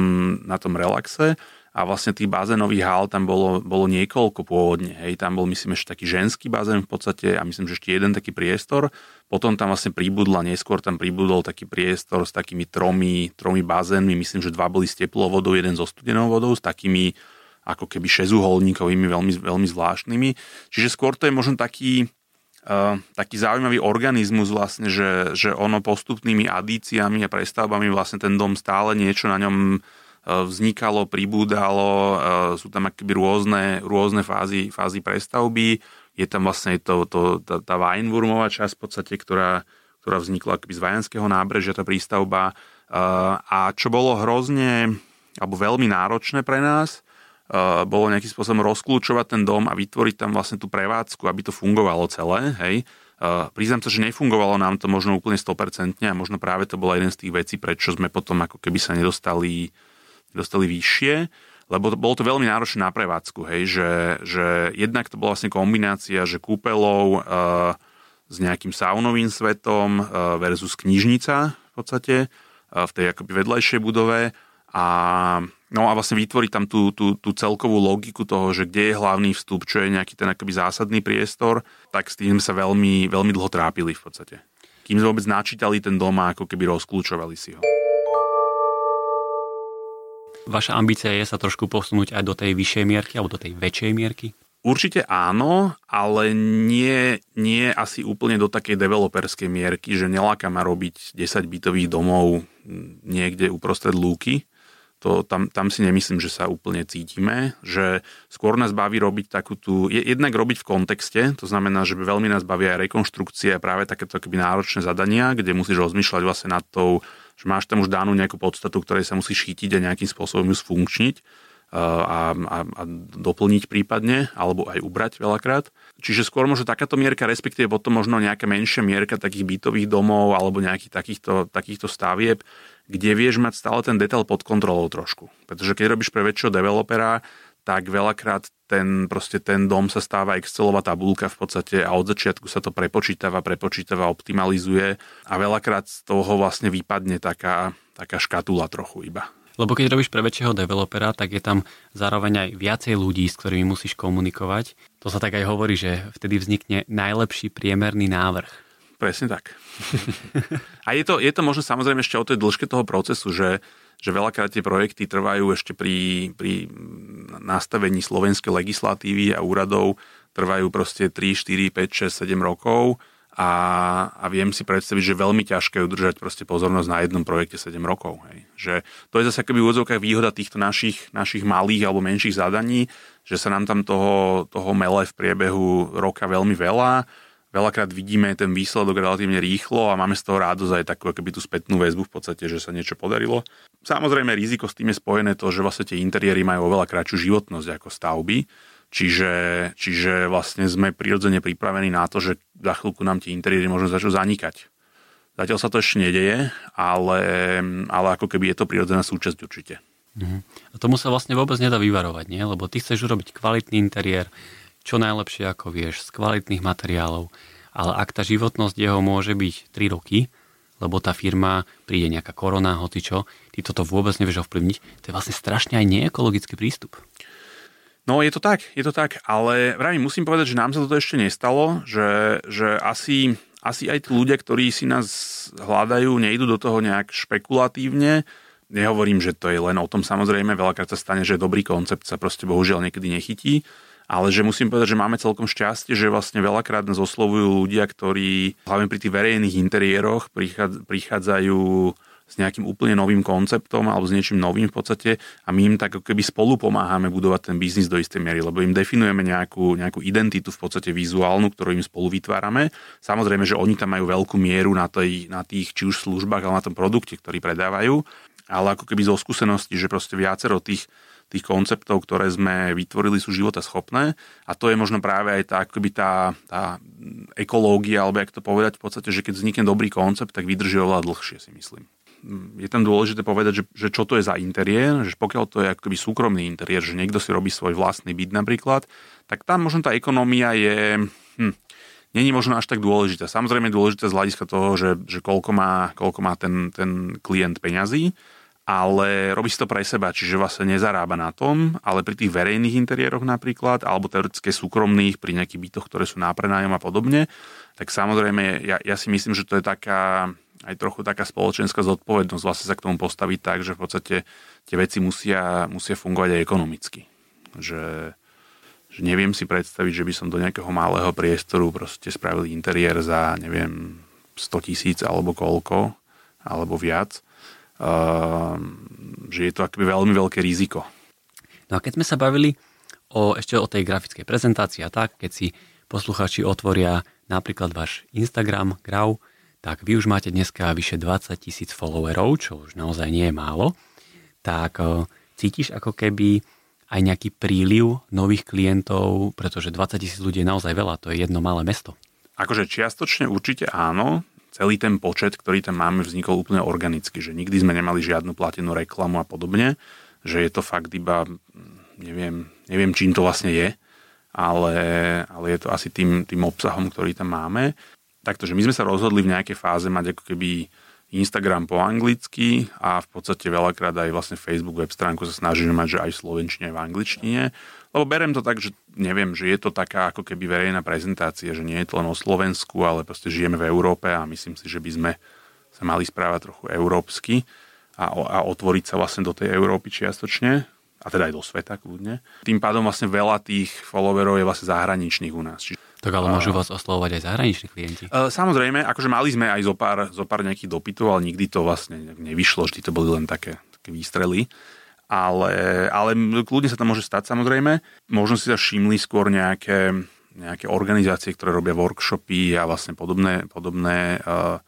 na tom relaxe a vlastne tých bazénových hál tam bolo, bolo niekoľko pôvodne. Hej. Tam bol myslím ešte taký ženský bazén v podstate a myslím, že ešte jeden taký priestor. Potom tam vlastne pribudla, neskôr tam pribudol taký priestor s takými tromi, tromi bazénmi. Myslím, že dva boli s teplou vodou, jeden so studenou vodou, s takými ako keby šezuholníkovými, veľmi, veľmi zvláštnymi. Čiže skôr to je možno taký, taký zaujímavý organizmus vlastne, že, že ono postupnými adíciami a prestavbami vlastne ten dom stále niečo na ňom vznikalo, pribúdalo, e, sú tam akoby rôzne, rôzne fázy, fázy prestavby. Je tam vlastne to, to, tá, tá Weinwurmová časť v podstate, ktorá, ktorá vznikla akoby z Vajanského nábrežia, tá prístavba. A čo bolo hrozne, alebo veľmi náročné pre nás, bolo nejakým spôsobom rozklúčovať ten dom a vytvoriť tam vlastne tú prevádzku, aby to fungovalo celé, hej. Priznám sa, že nefungovalo nám to možno úplne 100% a možno práve to bola jeden z tých vecí, prečo sme potom ako keby sa nedostali dostali vyššie, lebo to, bolo to veľmi náročné na prevádzku, hej, že, že jednak to bola vlastne kombinácia, že kúpelov e, s nejakým saunovým svetom e, versus knižnica v podstate e, v tej akoby vedľajšej budove a, no a vlastne vytvoriť tam tú, tú, tú celkovú logiku toho, že kde je hlavný vstup, čo je nejaký ten akoby zásadný priestor, tak s tým sa veľmi, veľmi dlho trápili v podstate. Kým sme vôbec načítali ten dom a ako keby rozklúčovali si ho. Vaša ambícia je sa trošku posunúť aj do tej vyššej mierky alebo do tej väčšej mierky? Určite áno, ale nie, nie asi úplne do takej developerskej mierky, že neláka ma robiť 10 bytových domov niekde uprostred lúky. To, tam, tam si nemyslím, že sa úplne cítime, že skôr nás baví robiť takú tú, jednak robiť v kontexte, to znamená, že veľmi nás baví aj rekonštrukcie, práve takéto náročné zadania, kde musíš rozmýšľať vlastne nad tou že máš tam už danú nejakú podstatu, ktorej sa musíš chytiť a nejakým spôsobom ju sfunkčniť. a, a, a doplniť prípadne, alebo aj ubrať veľakrát. Čiže skôr možno takáto mierka, respektíve potom možno nejaká menšia mierka takých bytových domov alebo nejakých takýchto, takýchto stavieb, kde vieš mať stále ten detail pod kontrolou trošku. Pretože keď robíš pre väčšieho developera, tak veľakrát ten, proste ten dom sa stáva Excelová tabulka v podstate a od začiatku sa to prepočítava, prepočítava, optimalizuje a veľakrát z toho vlastne vypadne taká, taká škatula trochu iba. Lebo keď robíš pre väčšieho developera, tak je tam zároveň aj viacej ľudí, s ktorými musíš komunikovať. To sa tak aj hovorí, že vtedy vznikne najlepší priemerný návrh. Presne tak. a je to, je to možno samozrejme ešte o tej dĺžke toho procesu, že že veľakrát tie projekty trvajú ešte pri, pri nastavení slovenskej legislatívy a úradov trvajú proste 3, 4, 5, 6, 7 rokov a, a viem si predstaviť, že veľmi ťažké udržať proste pozornosť na jednom projekte 7 rokov. Hej. Že to je zase akoby v úvodzovkách výhoda týchto našich, našich malých alebo menších zadaní, že sa nám tam toho, toho mele v priebehu roka veľmi veľa veľakrát vidíme ten výsledok relatívne rýchlo a máme z toho rádosť aj takú keby tú spätnú väzbu v podstate, že sa niečo podarilo. Samozrejme riziko s tým je spojené to, že vlastne tie interiéry majú oveľa kratšiu životnosť ako stavby, čiže, čiže vlastne sme prirodzene pripravení na to, že za chvíľku nám tie interiéry možno začnú zanikať. Zatiaľ sa to ešte nedeje, ale, ale ako keby je to prirodzená súčasť určite. Uh-huh. A tomu sa vlastne vôbec nedá vyvarovať, nie? lebo ty chceš urobiť kvalitný interiér, čo najlepšie ako vieš, z kvalitných materiálov. Ale ak tá životnosť jeho môže byť 3 roky, lebo tá firma príde nejaká korona, hoci čo, ty toto vôbec nevieš ovplyvniť, to je vlastne strašne aj neekologický prístup. No je to tak, je to tak, ale vravím, musím povedať, že nám sa toto ešte nestalo, že, že asi, asi aj tí ľudia, ktorí si nás hľadajú, nejdu do toho nejak špekulatívne, Nehovorím, že to je len o tom samozrejme, veľakrát sa stane, že dobrý koncept sa proste bohužiaľ niekedy nechytí, ale že musím povedať, že máme celkom šťastie, že vlastne veľakrát nás oslovujú ľudia, ktorí hlavne pri tých verejných interiéroch prichádzajú s nejakým úplne novým konceptom alebo s niečím novým v podstate a my im tak keby spolu pomáhame budovať ten biznis do istej miery, lebo im definujeme nejakú, nejakú identitu v podstate vizuálnu, ktorú im spolu vytvárame. Samozrejme, že oni tam majú veľkú mieru na, tej, na tých či už službách, ale na tom produkte, ktorý predávajú, ale ako keby zo skúsenosti, že proste viacero tých tých konceptov, ktoré sme vytvorili, sú života schopné a to je možno práve aj tá, akoby tá, tá ekológia, alebo jak to povedať, v podstate, že keď vznikne dobrý koncept, tak vydrží oveľa dlhšie, si myslím. Je tam dôležité povedať, že, že čo to je za interiér, že pokiaľ to je akoby súkromný interiér, že niekto si robí svoj vlastný byt napríklad, tak tam možno tá ekonomia je... Hm, není možno až tak dôležitá. Samozrejme je dôležité z hľadiska toho, že, že koľko má, koľko má ten, ten klient peňazí, ale robí si to pre seba, čiže vlastne nezarába na tom, ale pri tých verejných interiéroch napríklad, alebo teoreticky súkromných, pri nejakých bytoch, ktoré sú náprenájom a podobne, tak samozrejme ja, ja si myslím, že to je taká aj trochu taká spoločenská zodpovednosť vlastne sa k tomu postaviť tak, že v podstate tie veci musia, musia fungovať aj ekonomicky. Že, že neviem si predstaviť, že by som do nejakého malého priestoru proste spravil interiér za, neviem, 100 tisíc alebo koľko, alebo viac že je to akoby veľmi veľké riziko. No a keď sme sa bavili o, ešte o tej grafickej prezentácii a tak, keď si posluchači otvoria napríklad váš Instagram, Grau, tak vy už máte dneska vyše 20 tisíc followerov, čo už naozaj nie je málo, tak e, cítiš ako keby aj nejaký príliv nových klientov, pretože 20 tisíc ľudí je naozaj veľa, to je jedno malé mesto. Akože čiastočne určite áno, celý ten počet, ktorý tam máme, vznikol úplne organicky, že nikdy sme nemali žiadnu platenú reklamu a podobne, že je to fakt iba, neviem, neviem čím to vlastne je, ale, ale je to asi tým, tým obsahom, ktorý tam máme. Takto, že my sme sa rozhodli v nejakej fáze mať ako keby Instagram po anglicky a v podstate veľakrát aj vlastne Facebook web stránku sa snažíme mať, že aj v slovenčine, aj v angličtine, lebo berem to tak, že neviem, že je to taká ako keby verejná prezentácia, že nie je to len o Slovensku, ale proste žijeme v Európe a myslím si, že by sme sa mali správať trochu európsky a, a otvoriť sa vlastne do tej Európy čiastočne a teda aj do sveta kľudne. Tým pádom vlastne veľa tých followerov je vlastne zahraničných u nás. Čiže tak ale môžu vás oslovovať aj zahraniční klienti. Samozrejme, akože mali sme aj zo pár, zo pár nejakých dopytov, ale nikdy to vlastne nevyšlo, vždy to boli len také, také výstrely ale, ale kľudne sa to môže stať samozrejme. Možno si sa všimli skôr nejaké, nejaké organizácie, ktoré robia workshopy a vlastne podobné, podobné, uh,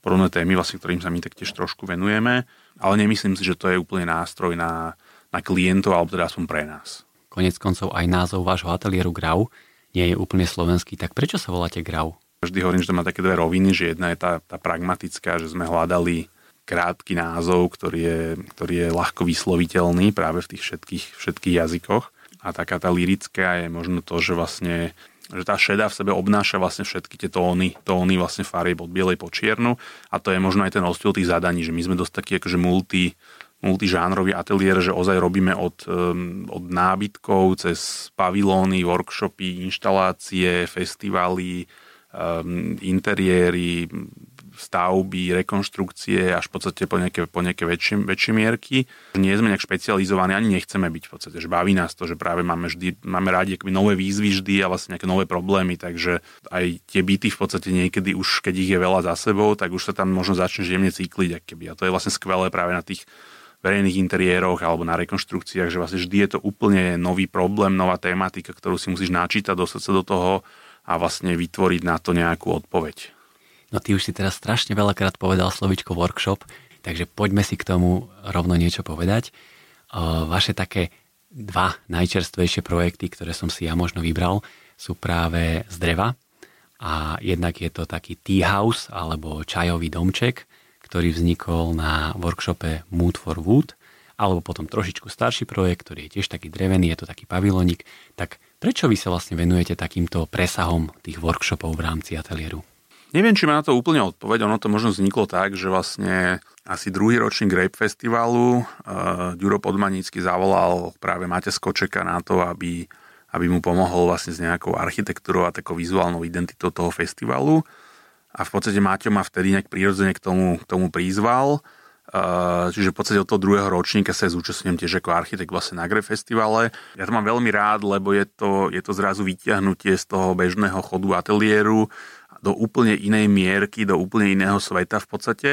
podobné témy, vlastne, ktorým sa my taktiež trošku venujeme, ale nemyslím si, že to je úplne nástroj na, na klientov, alebo teda aspoň pre nás. Konec koncov aj názov vášho ateliéru Grau nie je úplne slovenský, tak prečo sa voláte Grau? Vždy hovorím, že to má také dve roviny, že jedna je tá, tá pragmatická, že sme hľadali krátky názov, ktorý je, ktorý je ľahko vysloviteľný práve v tých všetkých, všetkých jazykoch. A taká tá lirická je možno to, že vlastne že tá šeda v sebe obnáša vlastne všetky tie tóny, tóny vlastne farieb od bielej po čiernu a to je možno aj ten rozdiel tých zadaní, že my sme dosť taký akože multi, multižánrový ateliér, že ozaj robíme od, um, od nábytkov cez pavilóny, workshopy, inštalácie, festivaly, um, interiéry, stavby, rekonštrukcie až v podstate po nejaké, po nejaké väčšie, väčšie mierky. Nie sme nejak špecializovaní, ani nechceme byť v podstate, že baví nás to, že práve máme, vždy, máme rádi nové výzvy vždy a vlastne nejaké nové problémy, takže aj tie byty v podstate niekedy už, keď ich je veľa za sebou, tak už sa tam možno začne jemne cykliť, keby. A to je vlastne skvelé práve na tých verejných interiéroch alebo na rekonštrukciách, že vlastne vždy je to úplne nový problém, nová tematika, ktorú si musíš načítať, dostať sa do toho a vlastne vytvoriť na to nejakú odpoveď. No ty už si teraz strašne veľakrát povedal slovičko workshop, takže poďme si k tomu rovno niečo povedať. Vaše také dva najčerstvejšie projekty, ktoré som si ja možno vybral, sú práve z dreva. A jednak je to taký tea house alebo čajový domček, ktorý vznikol na workshope Mood for Wood, alebo potom trošičku starší projekt, ktorý je tiež taký drevený, je to taký pavilonik. Tak prečo vy sa vlastne venujete takýmto presahom tých workshopov v rámci ateliéru? Neviem, či má na to úplne odpoveď. Ono to možno vzniklo tak, že vlastne asi druhý ročník Grape Festivalu uh, Ďuro Podmanícky zavolal práve Mate Skočeka na to, aby, aby mu pomohol vlastne s nejakou architektúrou a takou vizuálnou identitou toho festivalu a v podstate Maťo ma vtedy nejak prírodzene k tomu, k tomu prizval. čiže v podstate od toho druhého ročníka sa zúčastňujem tiež ako architekt vlastne na Gre festivale. Ja to mám veľmi rád, lebo je to, je to zrazu vyťahnutie z toho bežného chodu ateliéru do úplne inej mierky, do úplne iného sveta v podstate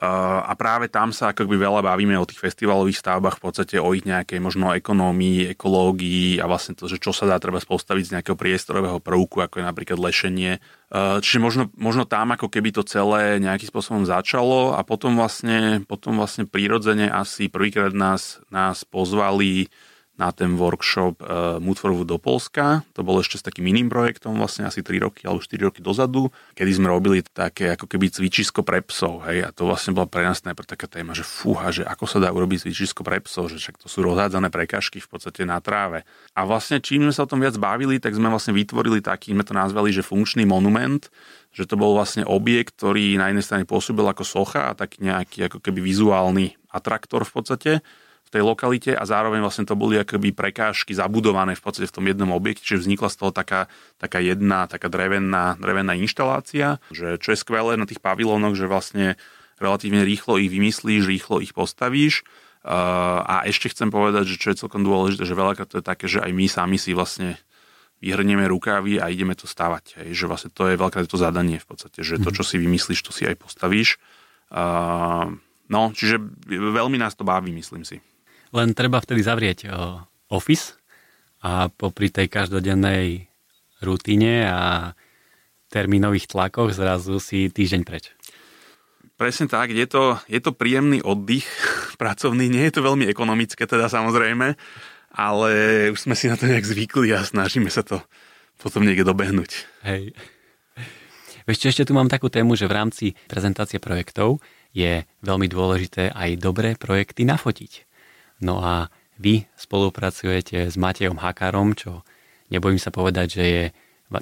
a práve tam sa ako veľa bavíme o tých festivalových stavbách, v podstate o ich nejakej možno ekonómii, ekológii a vlastne to, že čo sa dá treba postaviť z nejakého priestorového prvku, ako je napríklad lešenie. Čiže možno, možno tam ako keby to celé nejakým spôsobom začalo a potom vlastne, potom vlastne prirodzene asi prvýkrát nás, nás pozvali na ten workshop uh, Mood for Wood do Polska. To bolo ešte s takým iným projektom, vlastne asi 3 roky alebo 4 roky dozadu, kedy sme robili také ako keby cvičisko pre psov. Hej? A to vlastne bola pre nás najprv taká téma, že fúha, že ako sa dá urobiť cvičisko pre psov, že však to sú rozhádzané prekažky v podstate na tráve. A vlastne čím sme sa o tom viac bavili, tak sme vlastne vytvorili taký, sme to nazvali, že funkčný monument, že to bol vlastne objekt, ktorý na jednej strane pôsobil ako socha a taký nejaký ako keby vizuálny atraktor v podstate, tej lokalite a zároveň vlastne to boli akoby prekážky zabudované v podstate v tom jednom objekte, čiže vznikla z toho taká, taká jedna, taká drevená, drevená inštalácia, že čo je skvelé na tých pavilónoch, že vlastne relatívne rýchlo ich vymyslíš, rýchlo ich postavíš a ešte chcem povedať, že čo je celkom dôležité, že veľakrát to je také, že aj my sami si vlastne vyhrnieme rukávy a ideme to stavať. Hej. Že vlastne to je veľké to zadanie v podstate, že to, mhm. čo si vymyslíš, to si aj postavíš. No, čiže veľmi nás to baví, myslím si. Len treba vtedy zavrieť office a popri tej každodennej rutine a termínových tlakoch zrazu si týždeň preč. Presne tak, je to, je to príjemný oddych pracovný, nie je to veľmi ekonomické teda samozrejme, ale už sme si na to nejak zvykli a snažíme sa to potom niekde dobehnúť. Hej. Ešte, ešte tu mám takú tému, že v rámci prezentácie projektov je veľmi dôležité aj dobré projekty nafotiť. No a vy spolupracujete s Matejom Hakárom, čo nebojím sa povedať, že je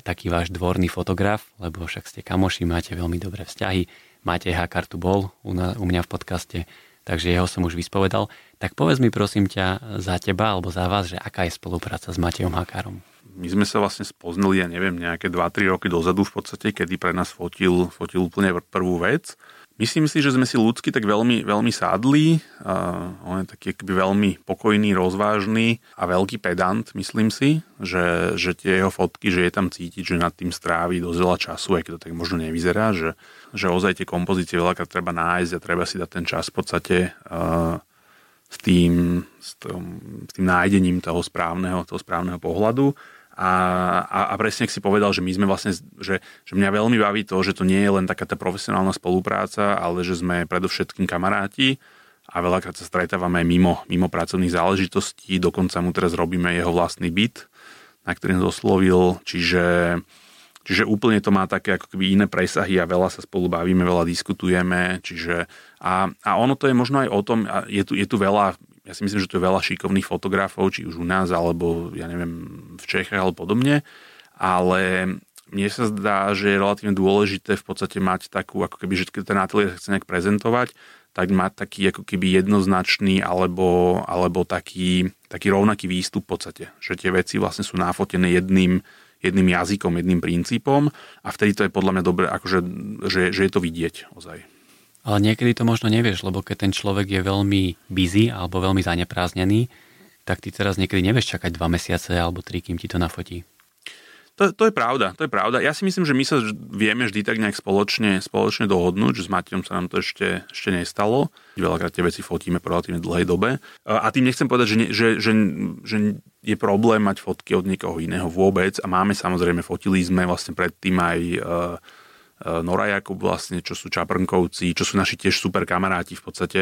taký váš dvorný fotograf, lebo však ste kamoši, máte veľmi dobré vzťahy. Matej Hakar tu bol u, mňa v podcaste, takže jeho som už vyspovedal. Tak povedz mi prosím ťa za teba alebo za vás, že aká je spolupráca s Matejom Hakárom? My sme sa vlastne spoznali, ja neviem, nejaké 2-3 roky dozadu v podstate, kedy pre nás fotil, fotil úplne prvú vec. Myslím si, že sme si ľudsky tak veľmi, veľmi sádli. Uh, on je taký akby veľmi pokojný, rozvážny a veľký pedant, myslím si, že, že tie jeho fotky, že je tam cítiť, že nad tým strávi dosť veľa času, aj keď to tak možno nevyzerá, že, že ozaj tie kompozície veľakrát treba nájsť a treba si dať ten čas v podstate uh, s, tým, s, tým, s tým nájdením toho správneho, toho správneho pohľadu. A, a, a presne, si povedal, že my sme vlastne, že, že mňa veľmi baví to, že to nie je len taká tá profesionálna spolupráca, ale že sme predovšetkým kamaráti a veľakrát sa stretávame mimo, mimo pracovných záležitostí, dokonca mu teraz robíme jeho vlastný byt, na ktorý som oslovil, čiže, čiže úplne to má také ako keby iné presahy a veľa sa spolu bavíme, veľa diskutujeme, čiže a, a ono to je možno aj o tom, je tu, je tu veľa, ja si myslím, že tu je veľa šikovných fotografov, či už u nás, alebo ja neviem, v Čechách alebo podobne, ale mne sa zdá, že je relatívne dôležité v podstate mať takú, ako keby, že keď ten ateliér chce nejak prezentovať, tak mať taký ako keby jednoznačný alebo, alebo taký, taký rovnaký výstup v podstate. Že tie veci vlastne sú nafotené jedným, jedným jazykom, jedným princípom a vtedy to je podľa mňa dobré, akože, že, že je to vidieť ozaj. Ale niekedy to možno nevieš, lebo keď ten človek je veľmi busy alebo veľmi zanepráznený, tak ty teraz niekedy nevieš čakať dva mesiace alebo tri, kým ti to nafotí. To, to je pravda, to je pravda. Ja si myslím, že my sa vieme vždy tak nejak spoločne, spoločne dohodnúť, že s Matejom sa nám to ešte, ešte nestalo. Veľakrát tie veci fotíme po relatívne dlhej dobe. A tým nechcem povedať, že, ne, že, že, že je problém mať fotky od niekoho iného vôbec. A máme samozrejme, fotili sme vlastne predtým aj uh, Nora Jakub vlastne, čo sú Čaprnkovci, čo sú naši tiež super kamaráti v podstate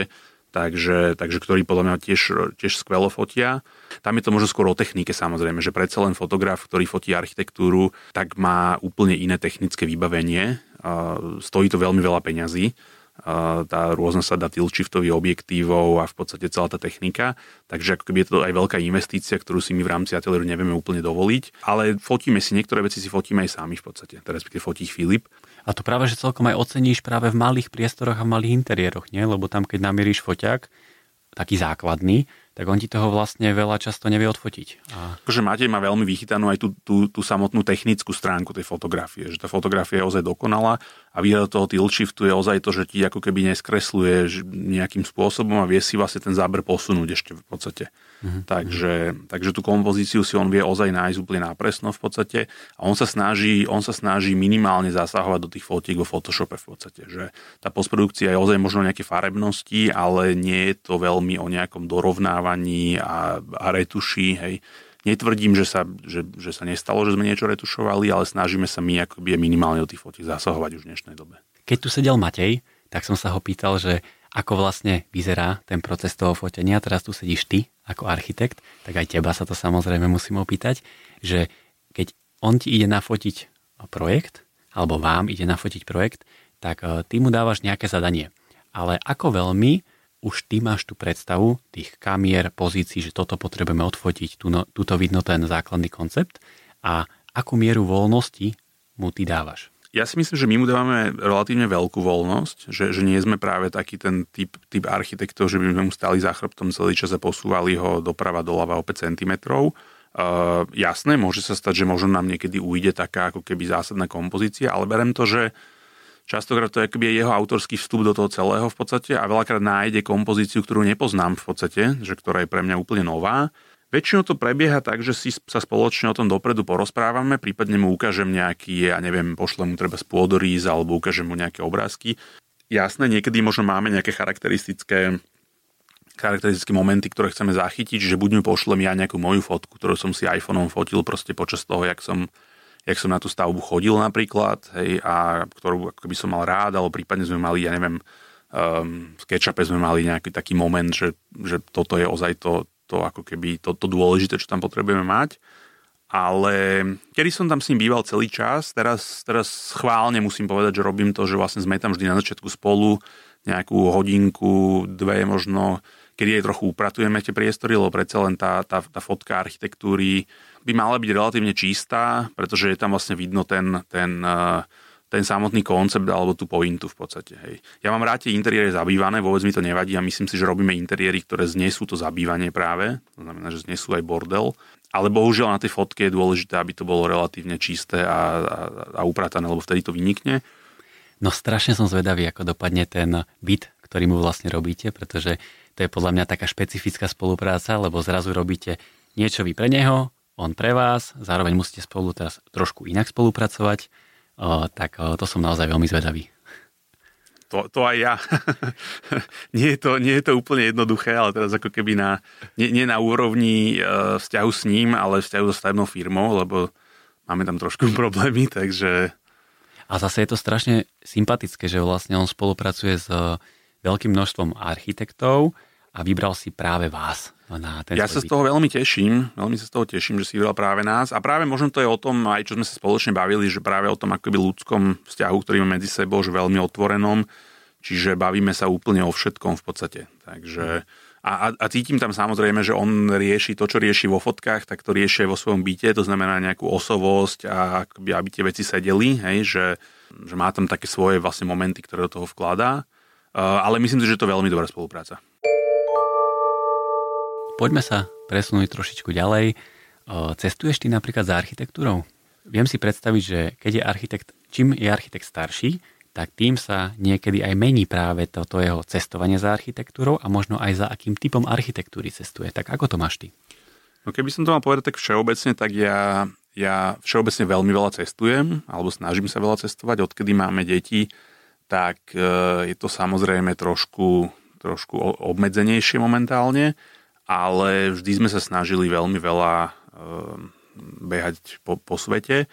takže, takže ktorí podľa mňa tiež, tiež skvelo fotia. Tam je to možno skôr o technike samozrejme, že predsa len fotograf, ktorý fotí architektúru, tak má úplne iné technické vybavenie. Stojí to veľmi veľa peňazí tá rôzna sada tilt-shiftových objektívov a v podstate celá tá technika. Takže ako keby je to aj veľká investícia, ktorú si my v rámci ateliéru nevieme úplne dovoliť. Ale fotíme si, niektoré veci si fotíme aj sami v podstate. Teraz fotí Filip. A to práve, že celkom aj oceníš práve v malých priestoroch a v malých interiéroch, nie? Lebo tam, keď namieríš foťák, taký základný, tak on ti toho vlastne veľa často nevie odfotiť. A... Akože Matej má veľmi vychytanú aj tú, tú, tú samotnú technickú stránku tej fotografie, že tá fotografia je ozaj dokonalá a výhoda toho tilt shiftu je ozaj to, že ti ako keby neskresluje nejakým spôsobom a vie si vlastne ten záber posunúť ešte v podstate. Mm-hmm. Takže, takže tú kompozíciu si on vie ozaj nájsť úplne nápresno v podstate a on sa snaží, on sa snaží minimálne zasahovať do tých fotiek vo Photoshope v podstate, že tá postprodukcia je ozaj možno nejaké farebnosti, ale nie je to veľmi o nejakom dorovnávaní a, a retuši, hej. Netvrdím, že sa, že, že sa nestalo, že sme niečo retušovali, ale snažíme sa my akoby minimálne do tých fotiek zasahovať už v dnešnej dobe. Keď tu sedel Matej, tak som sa ho pýtal, že ako vlastne vyzerá ten proces toho fotenia. Teraz tu sedíš ty ako architekt, tak aj teba sa to samozrejme musím opýtať, že keď on ti ide nafotiť projekt, alebo vám ide nafotiť projekt, tak eh, ty mu dávaš nejaké zadanie. Ale ako veľmi už ty máš tú predstavu tých kamier, pozícií, že toto potrebujeme odfotiť, tu, no, vidno ten základný koncept a akú mieru voľnosti mu ty dávaš? Ja si myslím, že my mu dávame relatívne veľkú voľnosť, že, že nie sme práve taký ten typ, typ architektov, že by sme mu stali za chrbtom celý čas a posúvali ho doprava doľava o 5 cm. Uh, jasné, môže sa stať, že možno nám niekedy ujde taká ako keby zásadná kompozícia, ale berem to, že Častokrát to je jeho autorský vstup do toho celého v podstate a veľakrát nájde kompozíciu, ktorú nepoznám v podstate, že ktorá je pre mňa úplne nová. Väčšinou to prebieha tak, že si sa spoločne o tom dopredu porozprávame, prípadne mu ukážem nejaký, ja neviem, pošlem mu treba spôdoríz alebo ukážem mu nejaké obrázky. Jasné, niekedy možno máme nejaké charakteristické charakteristické momenty, ktoré chceme zachytiť, že buď mi pošlem ja nejakú moju fotku, ktorú som si iPhoneom fotil proste počas toho, jak som jak som na tú stavbu chodil napríklad, hej, a ktorú by som mal rád, alebo prípadne sme mali, ja neviem, um, v SketchUpe sme mali nejaký taký moment, že, že toto je ozaj to, to ako keby to, to dôležité, čo tam potrebujeme mať. Ale kedy som tam s ním býval celý čas, teraz, teraz schválne musím povedať, že robím to, že vlastne sme tam vždy na začiatku spolu, nejakú hodinku, dve možno, kedy aj trochu upratujeme tie priestory, lebo predsa len tá, tá, tá fotka architektúry by mala byť relatívne čistá, pretože je tam vlastne vidno ten, ten, eh, ten samotný koncept alebo tú pointu v podstate. Hej. Ja mám rád tie interiéry zabývané, vôbec mi to nevadí a myslím si, že robíme interiéry, ktoré znesú to zabývanie práve, to znamená, že znesú aj bordel, ale bohužiaľ na tej fotke je dôležité, aby to bolo relatívne čisté a, a, a upratané, lebo vtedy to vynikne. No strašne som zvedavý, ako dopadne ten byt, ktorý mu vlastne robíte, pretože to je podľa mňa taká špecifická spolupráca, lebo zrazu robíte niečo vy pre neho, on pre vás, zároveň musíte spolu teraz trošku inak spolupracovať, tak to som naozaj veľmi zvedavý. To, to aj ja. nie, je to, nie je to úplne jednoduché, ale teraz ako keby na, nie, nie na úrovni e, vzťahu s ním, ale vzťahu so stavebnou firmou, lebo máme tam trošku problémy, takže... A zase je to strašne sympatické, že vlastne on spolupracuje s veľkým množstvom architektov a vybral si práve vás na ten Ja sa z toho veľmi teším, veľmi sa z toho teším, že si vybral práve nás a práve možno to je o tom, aj čo sme sa spoločne bavili, že práve o tom akoby ľudskom vzťahu, ktorý máme medzi sebou, že veľmi otvorenom, čiže bavíme sa úplne o všetkom v podstate. Takže a, a, a cítim tam samozrejme, že on rieši to, čo rieši vo fotkách, tak to rieši vo svojom byte, to znamená nejakú osovosť a akoby, aby tie veci sedeli, hej, že, že má tam také svoje vlastne momenty, ktoré do toho vkladá. Uh, ale myslím si, že to je veľmi dobrá spolupráca. Poďme sa presunúť trošičku ďalej. Cestuješ ty napríklad za architektúrou? Viem si predstaviť, že keď je architekt, čím je architekt starší, tak tým sa niekedy aj mení práve toto jeho cestovanie za architektúrou a možno aj za akým typom architektúry cestuje. Tak ako to máš ty? No keby som to mal povedať tak všeobecne, tak ja, ja všeobecne veľmi veľa cestujem, alebo snažím sa veľa cestovať. Odkedy máme deti, tak e, je to samozrejme trošku, trošku obmedzenejšie momentálne, ale vždy sme sa snažili veľmi veľa e, behať po, po svete.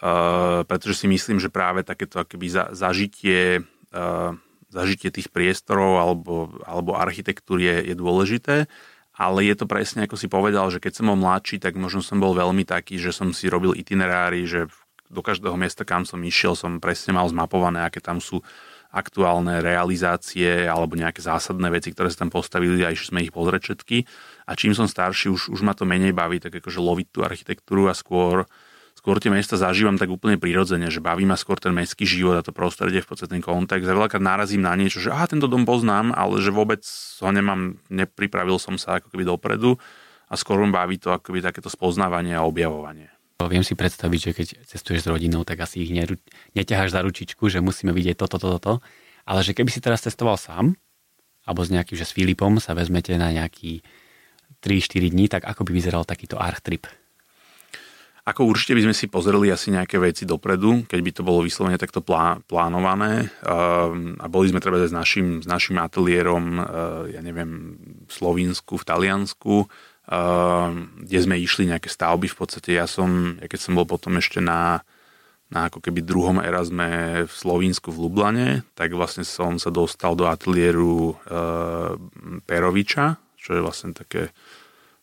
Uh, pretože si myslím, že práve takéto akoby za, zažitie, uh, zažitie tých priestorov alebo, alebo architektúry je, je dôležité, ale je to presne ako si povedal, že keď som bol mladší, tak možno som bol veľmi taký, že som si robil itinerári, že do každého miesta, kam som išiel, som presne mal zmapované, aké tam sú aktuálne realizácie alebo nejaké zásadné veci, ktoré sa tam postavili a išli sme ich pozrieť všetky. A čím som starší, už, už ma to menej baví, tak akože loviť tú architektúru a skôr skôr tie mesta zažívam tak úplne prirodzene, že baví ma skôr ten mestský život a to prostredie, v podstate ten kontext. A veľakrát narazím na niečo, že aha, tento dom poznám, ale že vôbec ho nemám, nepripravil som sa ako keby dopredu a skôr ma baví to akoby takéto spoznávanie a objavovanie. Viem si predstaviť, že keď cestuješ s rodinou, tak asi ich neru, neťaháš za ručičku, že musíme vidieť toto, toto, toto. Ale že keby si teraz cestoval sám, alebo s nejakým, že s Filipom sa vezmete na nejaký 3-4 dní, tak ako by vyzeral takýto arch trip? Ako určite by sme si pozreli asi nejaké veci dopredu, keď by to bolo vyslovene takto plá, plánované. Uh, a boli sme treba s našim, s našim ateliérom, uh, ja neviem, v Slovinsku, v Taliansku, kde sme išli nejaké stavby. V podstate ja som, ja keď som bol potom ešte na, na ako keby druhom Erasme v Slovínsku v Lublane, tak vlastne som sa dostal do ateliéru uh, Peroviča, čo je vlastne také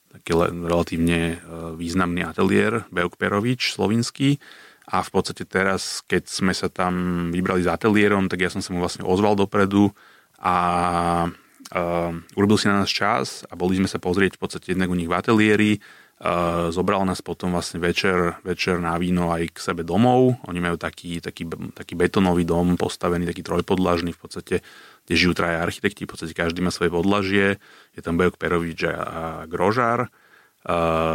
taký relatívne e, významný ateliér Beuk Perovič, slovinský. A v podstate teraz, keď sme sa tam vybrali s ateliérom, tak ja som sa mu vlastne ozval dopredu a uh, urobil si na nás čas a boli sme sa pozrieť v podstate jednak u nich v ateliéri. Uh, zobral nás potom vlastne večer, večer na víno aj k sebe domov. Oni majú taký, taký, taký betonový dom postavený, taký trojpodlažný v podstate kde žijú traja architekti, v podstate každý má svoje podlažie, je tam Bojok Perovič a Grožár,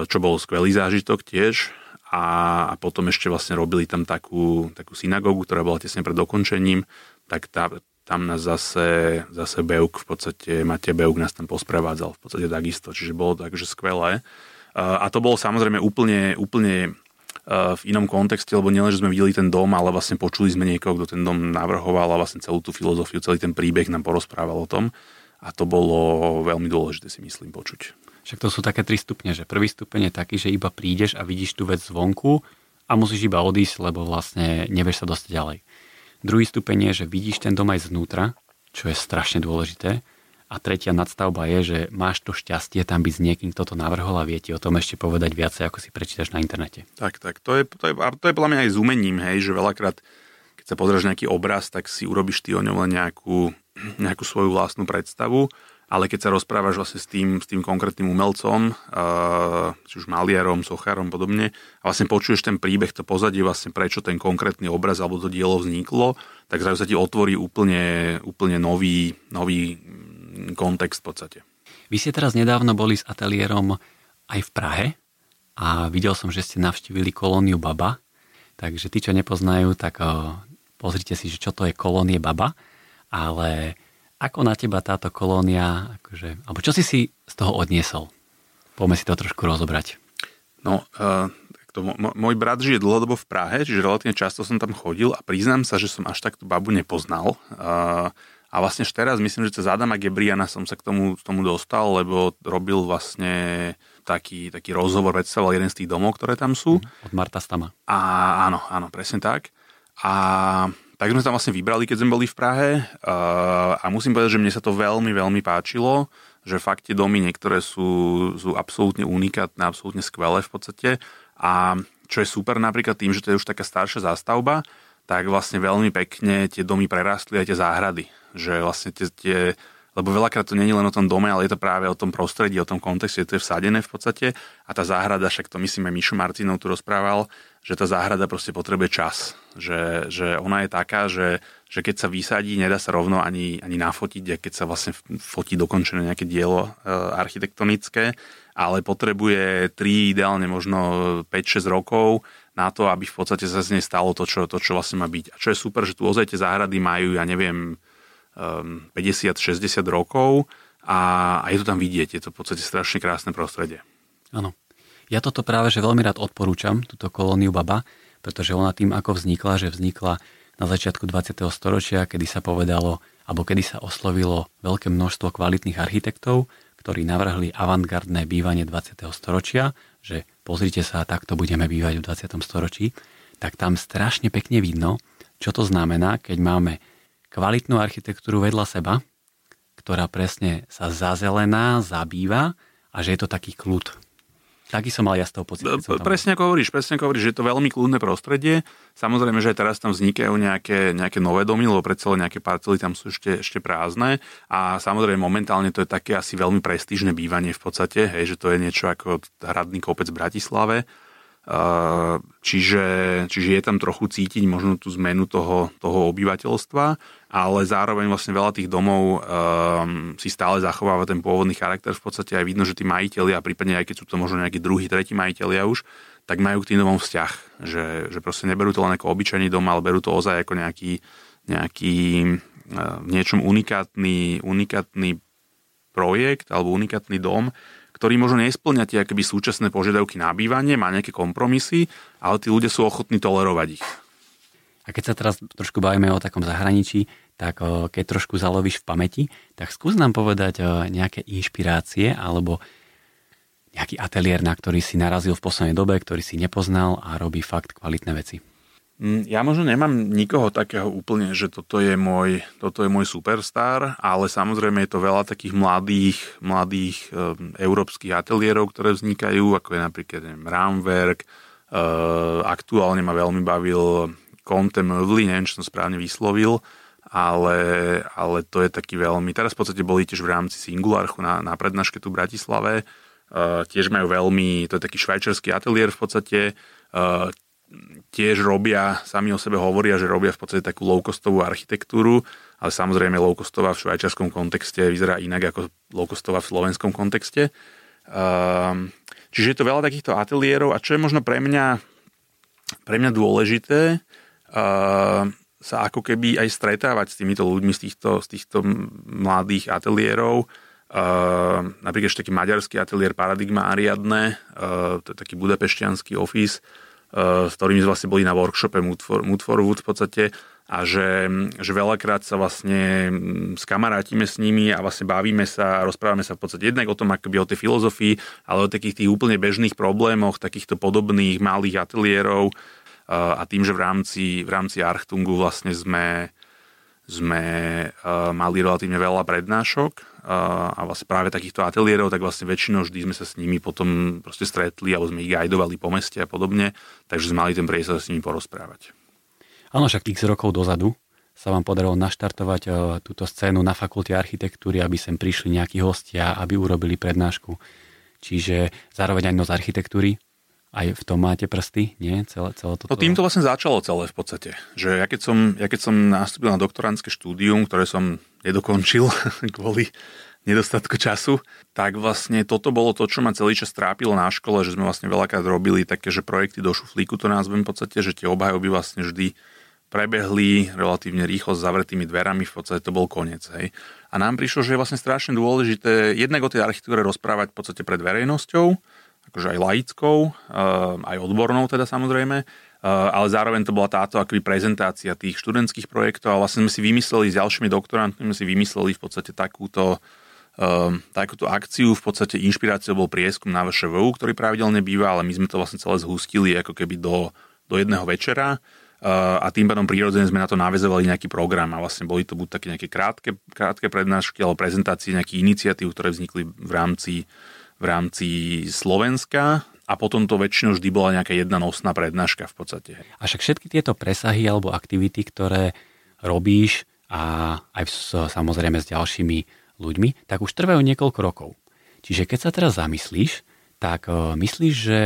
čo bol skvelý zážitok tiež a, potom ešte vlastne robili tam takú, takú synagógu, ktorá bola tesne pred dokončením, tak tá, tam nás zase, zase Beuk, v podstate Matej Beuk nás tam posprevádzal v podstate takisto, čiže bolo to akože skvelé. A to bolo samozrejme úplne, úplne Eh, v inom kontexte, lebo nielen, že sme videli ten dom, ale vlastne počuli sme niekoho, kto ten dom navrhoval a vlastne celú tú filozofiu, celý ten príbeh nám porozprával o tom. A to bolo veľmi dôležité si myslím počuť. Však to sú také tri stupne, že prvý stupeň je taký, že iba prídeš a vidíš tú vec zvonku a musíš iba odísť, lebo vlastne nevieš sa dostať ďalej. Druhý stupeň je, že vidíš ten dom aj znútra, čo je strašne dôležité. A tretia nadstavba je, že máš to šťastie tam byť s niekým, kto to navrhol a viete o tom ešte povedať viacej, ako si prečítaš na internete. Tak, tak. To je, to je, to je podľa mňa aj s umením, hej, že veľakrát, keď sa pozrieš nejaký obraz, tak si urobíš ty o ňom len nejakú, nejakú svoju vlastnú predstavu, ale keď sa rozprávaš vlastne s tým, s tým konkrétnym umelcom, uh, či už maliarom, sochárom podobne, a vlastne počuješ ten príbeh, to pozadie, vlastne prečo ten konkrétny obraz alebo to dielo vzniklo, tak zrazu sa ti otvorí úplne, úplne nový, nový kontext v podstate. Vy ste teraz nedávno boli s ateliérom aj v Prahe a videl som, že ste navštívili kolóniu Baba. Takže tí, čo nepoznajú, tak pozrite si, že čo to je kolónie Baba. Ale ako na teba táto kolónia, akože, alebo čo si si z toho odniesol? Poďme si to trošku rozobrať. No, uh, to, môj brat žije dlhodobo v Prahe, čiže relatívne často som tam chodil a priznám sa, že som až takto babu nepoznal. Uh, a vlastne až teraz myslím, že cez Adama Gebriana som sa k tomu, k tomu dostal, lebo robil vlastne taký, taký rozhovor, predstavoval jeden z tých domov, ktoré tam sú. Mhm. Od Marta Stama. A áno, áno, presne tak. A Tak sme tam vlastne vybrali, keď sme boli v Prahe a musím povedať, že mne sa to veľmi, veľmi páčilo, že fakt tie domy niektoré sú, sú absolútne unikátne, absolútne skvelé v podstate a čo je super napríklad tým, že to je už taká staršia zástavba, tak vlastne veľmi pekne tie domy prerastli aj tie záhrady. Že vlastne tie, tie lebo veľakrát to není len o tom dome, ale je to práve o tom prostredí, o tom kontexte, to je vsadené v podstate a tá záhrada, však to myslíme Mišo Marcinov tu rozprával, že tá záhrada proste potrebuje čas. Že, že ona je taká, že, že keď sa vysadí, nedá sa rovno ani, ani nafotiť, keď sa vlastne fotí dokončené nejaké dielo e, architektonické, ale potrebuje 3, ideálne možno 5-6 rokov na to, aby v podstate sa z nej stalo to čo, to, čo vlastne má byť. A čo je super, že tu ozaj tie záhrady majú, ja neviem, 50-60 ehm, rokov a, a je to tam vidieť. Je to v podstate strašne krásne prostredie. Áno. Ja toto práve že veľmi rád odporúčam, túto kolóniu Baba, pretože ona tým, ako vznikla, že vznikla na začiatku 20. storočia, kedy sa povedalo, alebo kedy sa oslovilo veľké množstvo kvalitných architektov, ktorí navrhli avantgardné bývanie 20. storočia, že pozrite sa, takto budeme bývať v 20. storočí, tak tam strašne pekne vidno, čo to znamená, keď máme kvalitnú architektúru vedľa seba, ktorá presne sa zazelená, zabýva a že je to taký kľud. Taký som mal ja z toho pocit. Presne ako hovoríš, presne ako hovoríš, je to veľmi kľudné prostredie. Samozrejme, že aj teraz tam vznikajú nejaké, nejaké nové domy, lebo predsa nejaké parcely tam sú ešte, ešte prázdne. A samozrejme, momentálne to je také asi veľmi prestížne bývanie v podstate, hej, že to je niečo ako hradný kopec v Bratislave Čiže, čiže je tam trochu cítiť možno tú zmenu toho, toho obyvateľstva, ale zároveň vlastne veľa tých domov um, si stále zachováva ten pôvodný charakter. V podstate aj vidno, že tí a prípadne aj keď sú to možno nejakí druhí, tretí majiteľia už, tak majú k tým domom vzťah. Že, že proste neberú to len ako obyčajný dom, ale berú to ozaj ako nejaký, nejaký uh, v niečom unikátny, unikátny projekt alebo unikátny dom, ktorý možno nesplňa tie akoby súčasné požiadavky na bývanie, má nejaké kompromisy, ale tí ľudia sú ochotní tolerovať ich. A keď sa teraz trošku bavíme o takom zahraničí, tak keď trošku zalovíš v pamäti, tak skús nám povedať nejaké inšpirácie alebo nejaký ateliér, na ktorý si narazil v poslednej dobe, ktorý si nepoznal a robí fakt kvalitné veci. Mm, ja možno nemám nikoho takého úplne, že toto je môj, toto je môj superstar, ale samozrejme je to veľa takých mladých, mladých e, európskych ateliérov, ktoré vznikajú, ako je napríklad neviem, Ramwerk, e, aktuálne ma veľmi bavil Conte Mövli, neviem, či som správne vyslovil, ale, ale to je taký veľmi... Teraz v podstate boli tiež v rámci Singularchu na, na prednáške tu v Bratislave, Uh, tiež majú veľmi, to je taký švajčerský ateliér v podstate, uh, tiež robia, sami o sebe hovoria, že robia v podstate takú low-costovú architektúru, ale samozrejme low-costová v švajčiarskom kontexte vyzerá inak ako low-costová v slovenskom kontexte. Ehm, čiže je to veľa takýchto ateliérov a čo je možno pre mňa, pre mňa dôležité, ehm, sa ako keby aj stretávať s týmito ľuďmi z týchto, z týchto mladých ateliérov. Uh, napríklad ešte taký maďarský ateliér Paradigma Ariadne, uh, to je taký budapešťanský office, s ktorými vlastne boli na workshope Mood for, Mood for Wood v podstate a že, že veľakrát sa vlastne mm, skamarátime s nimi a vlastne bavíme sa, rozprávame sa v podstate jednak o tom, akoby o tej filozofii, ale o takých tých úplne bežných problémoch, takýchto podobných malých ateliérov eh, a tým, že v rámci, v rámci Archtungu vlastne sme, sme eh, mali relatívne veľa prednášok a vlastne práve takýchto ateliérov, tak vlastne väčšinou vždy sme sa s nimi potom proste stretli alebo sme ich guidovali po meste a podobne, takže sme mali ten priestor s nimi porozprávať. Áno, však x rokov dozadu sa vám podarilo naštartovať e, túto scénu na fakulte architektúry, aby sem prišli nejakí hostia, aby urobili prednášku. Čiže zároveň aj noc architektúry, aj v tom máte prsty, nie? Celé, celé toto... No tým to vlastne začalo celé v podstate. Že ja keď som, ja keď som nastúpil na doktorantské štúdium, ktoré som nedokončil kvôli nedostatku času, tak vlastne toto bolo to, čo ma celý čas trápilo na škole, že sme vlastne veľakrát robili také, že projekty do šuflíku, to názvem v podstate, že tie obhajoby vlastne vždy prebehli relatívne rýchlo s zavretými dverami, v podstate to bol koniec. Hej. A nám prišlo, že je vlastne strašne dôležité jednak o tej architektúre rozprávať v podstate pred verejnosťou, akože aj laickou, eh, aj odbornou teda samozrejme, eh, ale zároveň to bola táto akoby prezentácia tých študentských projektov a vlastne sme si vymysleli s ďalšími doktorantmi, sme si vymysleli v podstate takúto, eh, takúto akciu, v podstate inšpiráciou bol prieskum na VŠVU, ktorý pravidelne býva, ale my sme to vlastne celé zhustili ako keby do, do jedného večera a tým pádom prirodzene sme na to navezovali nejaký program a vlastne boli to buď také nejaké krátke, krátke prednášky alebo prezentácie nejakých iniciatív, ktoré vznikli v rámci, v rámci Slovenska a potom to väčšinou vždy bola nejaká jedna nosná prednáška v podstate. A však všetky tieto presahy alebo aktivity, ktoré robíš a aj samozrejme s ďalšími ľuďmi, tak už trvajú niekoľko rokov. Čiže keď sa teraz zamyslíš, tak e, myslíš, že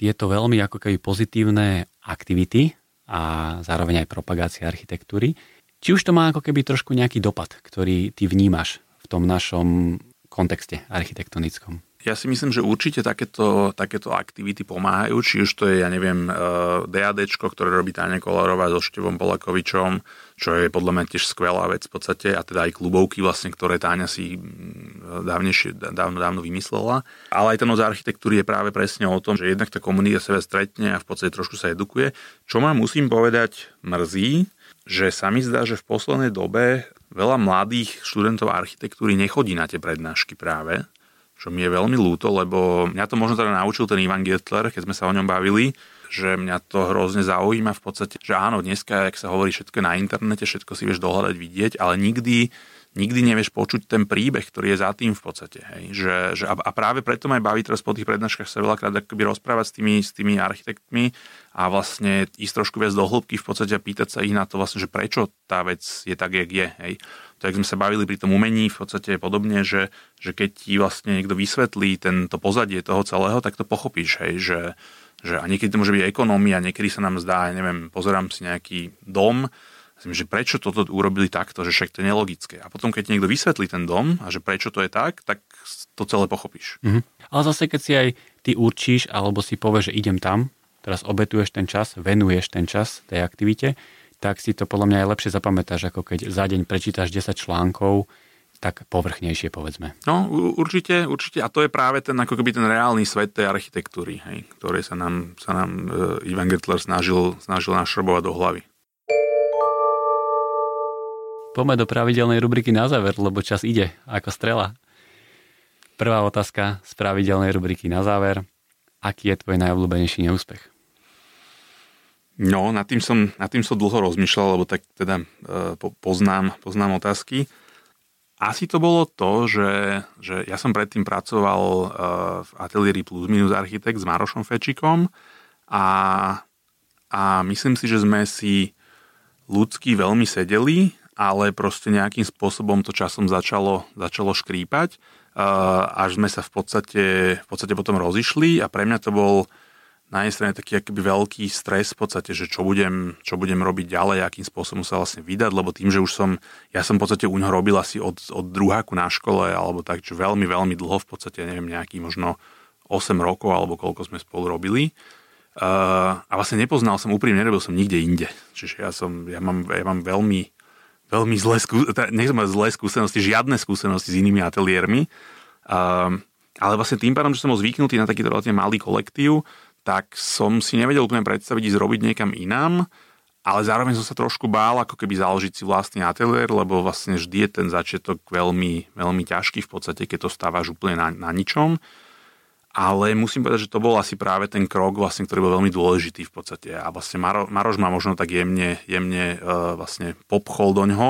tieto veľmi ako keby pozitívne aktivity a zároveň aj propagácia architektúry. Či už to má ako keby trošku nejaký dopad, ktorý ty vnímaš v tom našom kontexte architektonickom? Ja si myslím, že určite takéto, takéto aktivity pomáhajú, či už to je, ja neviem, DAD, ktoré robí Táňa Kolárová so Števom Polakovičom, čo je podľa mňa tiež skvelá vec v podstate, a teda aj klubovky vlastne, ktoré Táňa si mm, dávnejšie, dávno, dávno vymyslela. Ale aj ten noc architektúry je práve presne o tom, že jednak tá komunita sebe stretne a v podstate trošku sa edukuje. Čo ma musím povedať mrzí, že sa mi zdá, že v poslednej dobe veľa mladých študentov architektúry nechodí na tie prednášky práve, čo mi je veľmi ľúto, lebo mňa to možno teda naučil ten Ivan Gettler, keď sme sa o ňom bavili, že mňa to hrozne zaujíma v podstate, že áno, dneska, ak sa hovorí všetko na internete, všetko si vieš dohľadať, vidieť, ale nikdy nikdy nevieš počuť ten príbeh, ktorý je za tým v podstate. Hej. Že, že, a práve preto ma aj baví teraz po tých prednáškach sa veľakrát akoby rozprávať s tými, s tými architektmi a vlastne ísť trošku viac do hĺbky v podstate a pýtať sa ich na to vlastne, že prečo tá vec je tak, jak je. Hej. To, jak sme sa bavili pri tom umení, v podstate podobne, že, že keď ti vlastne niekto vysvetlí tento pozadie toho celého, tak to pochopíš, hej, že, že a niekedy to môže byť ekonomia, niekedy sa nám zdá, ja neviem, pozerám si nejaký dom, že prečo toto urobili takto, že však to je nelogické. A potom, keď niekto vysvetlí ten dom a že prečo to je tak, tak to celé pochopíš. Mm-hmm. Ale zase, keď si aj ty určíš, alebo si povieš, že idem tam, teraz obetuješ ten čas, venuješ ten čas tej aktivite, tak si to podľa mňa aj lepšie zapamätáš, ako keď za deň prečítaš 10 článkov, tak povrchnejšie povedzme. No určite, určite a to je práve ten ako keby ten reálny svet tej architektúry, hej, ktorý sa nám, sa nám uh, Ivan Gettler snažil, snažil našrobovať do hlavy. Poďme do pravidelnej rubriky na záver, lebo čas ide ako strela. Prvá otázka z pravidelnej rubriky na záver. Aký je tvoj najobľúbenejší neúspech? No, nad tým som, nad tým som dlho rozmýšľal, lebo tak teda e, poznám, poznám otázky. Asi to bolo to, že, že ja som predtým pracoval e, v ateliéri Plus Minus Architekt s Marošom Fečikom a, a myslím si, že sme si ľudsky veľmi sedeli, ale proste nejakým spôsobom to časom začalo, začalo škrípať, e, až sme sa v podstate, v podstate potom rozišli a pre mňa to bol na jednej strane taký akýby veľký stres v podstate, že čo budem, čo budem robiť ďalej, akým spôsobom sa vlastne vydať, lebo tým, že už som, ja som v podstate u ňoho robil asi od, od druháku na škole, alebo tak, čo veľmi, veľmi dlho, v podstate, neviem, nejaký možno 8 rokov, alebo koľko sme spolu robili. Uh, a vlastne nepoznal som, úprimne nerobil som nikde inde. Čiže ja som, ja mám, ja mám veľmi, veľmi zlé, skú, nechcem zlé skúsenosti, žiadne skúsenosti s inými ateliérmi. Uh, ale vlastne tým pádom, že som bol zvyknutý na takýto relatívne malý kolektív, tak som si nevedel úplne predstaviť ísť robiť niekam inám, ale zároveň som sa trošku bál, ako keby založiť si vlastný ateliér, lebo vlastne vždy je ten začiatok veľmi, veľmi ťažký v podstate, keď to stávaš úplne na, na ničom. Ale musím povedať, že to bol asi práve ten krok, vlastne, ktorý bol veľmi dôležitý v podstate. A vlastne Maro, Maroš ma možno tak jemne, jemne uh, vlastne popchol do ňoho.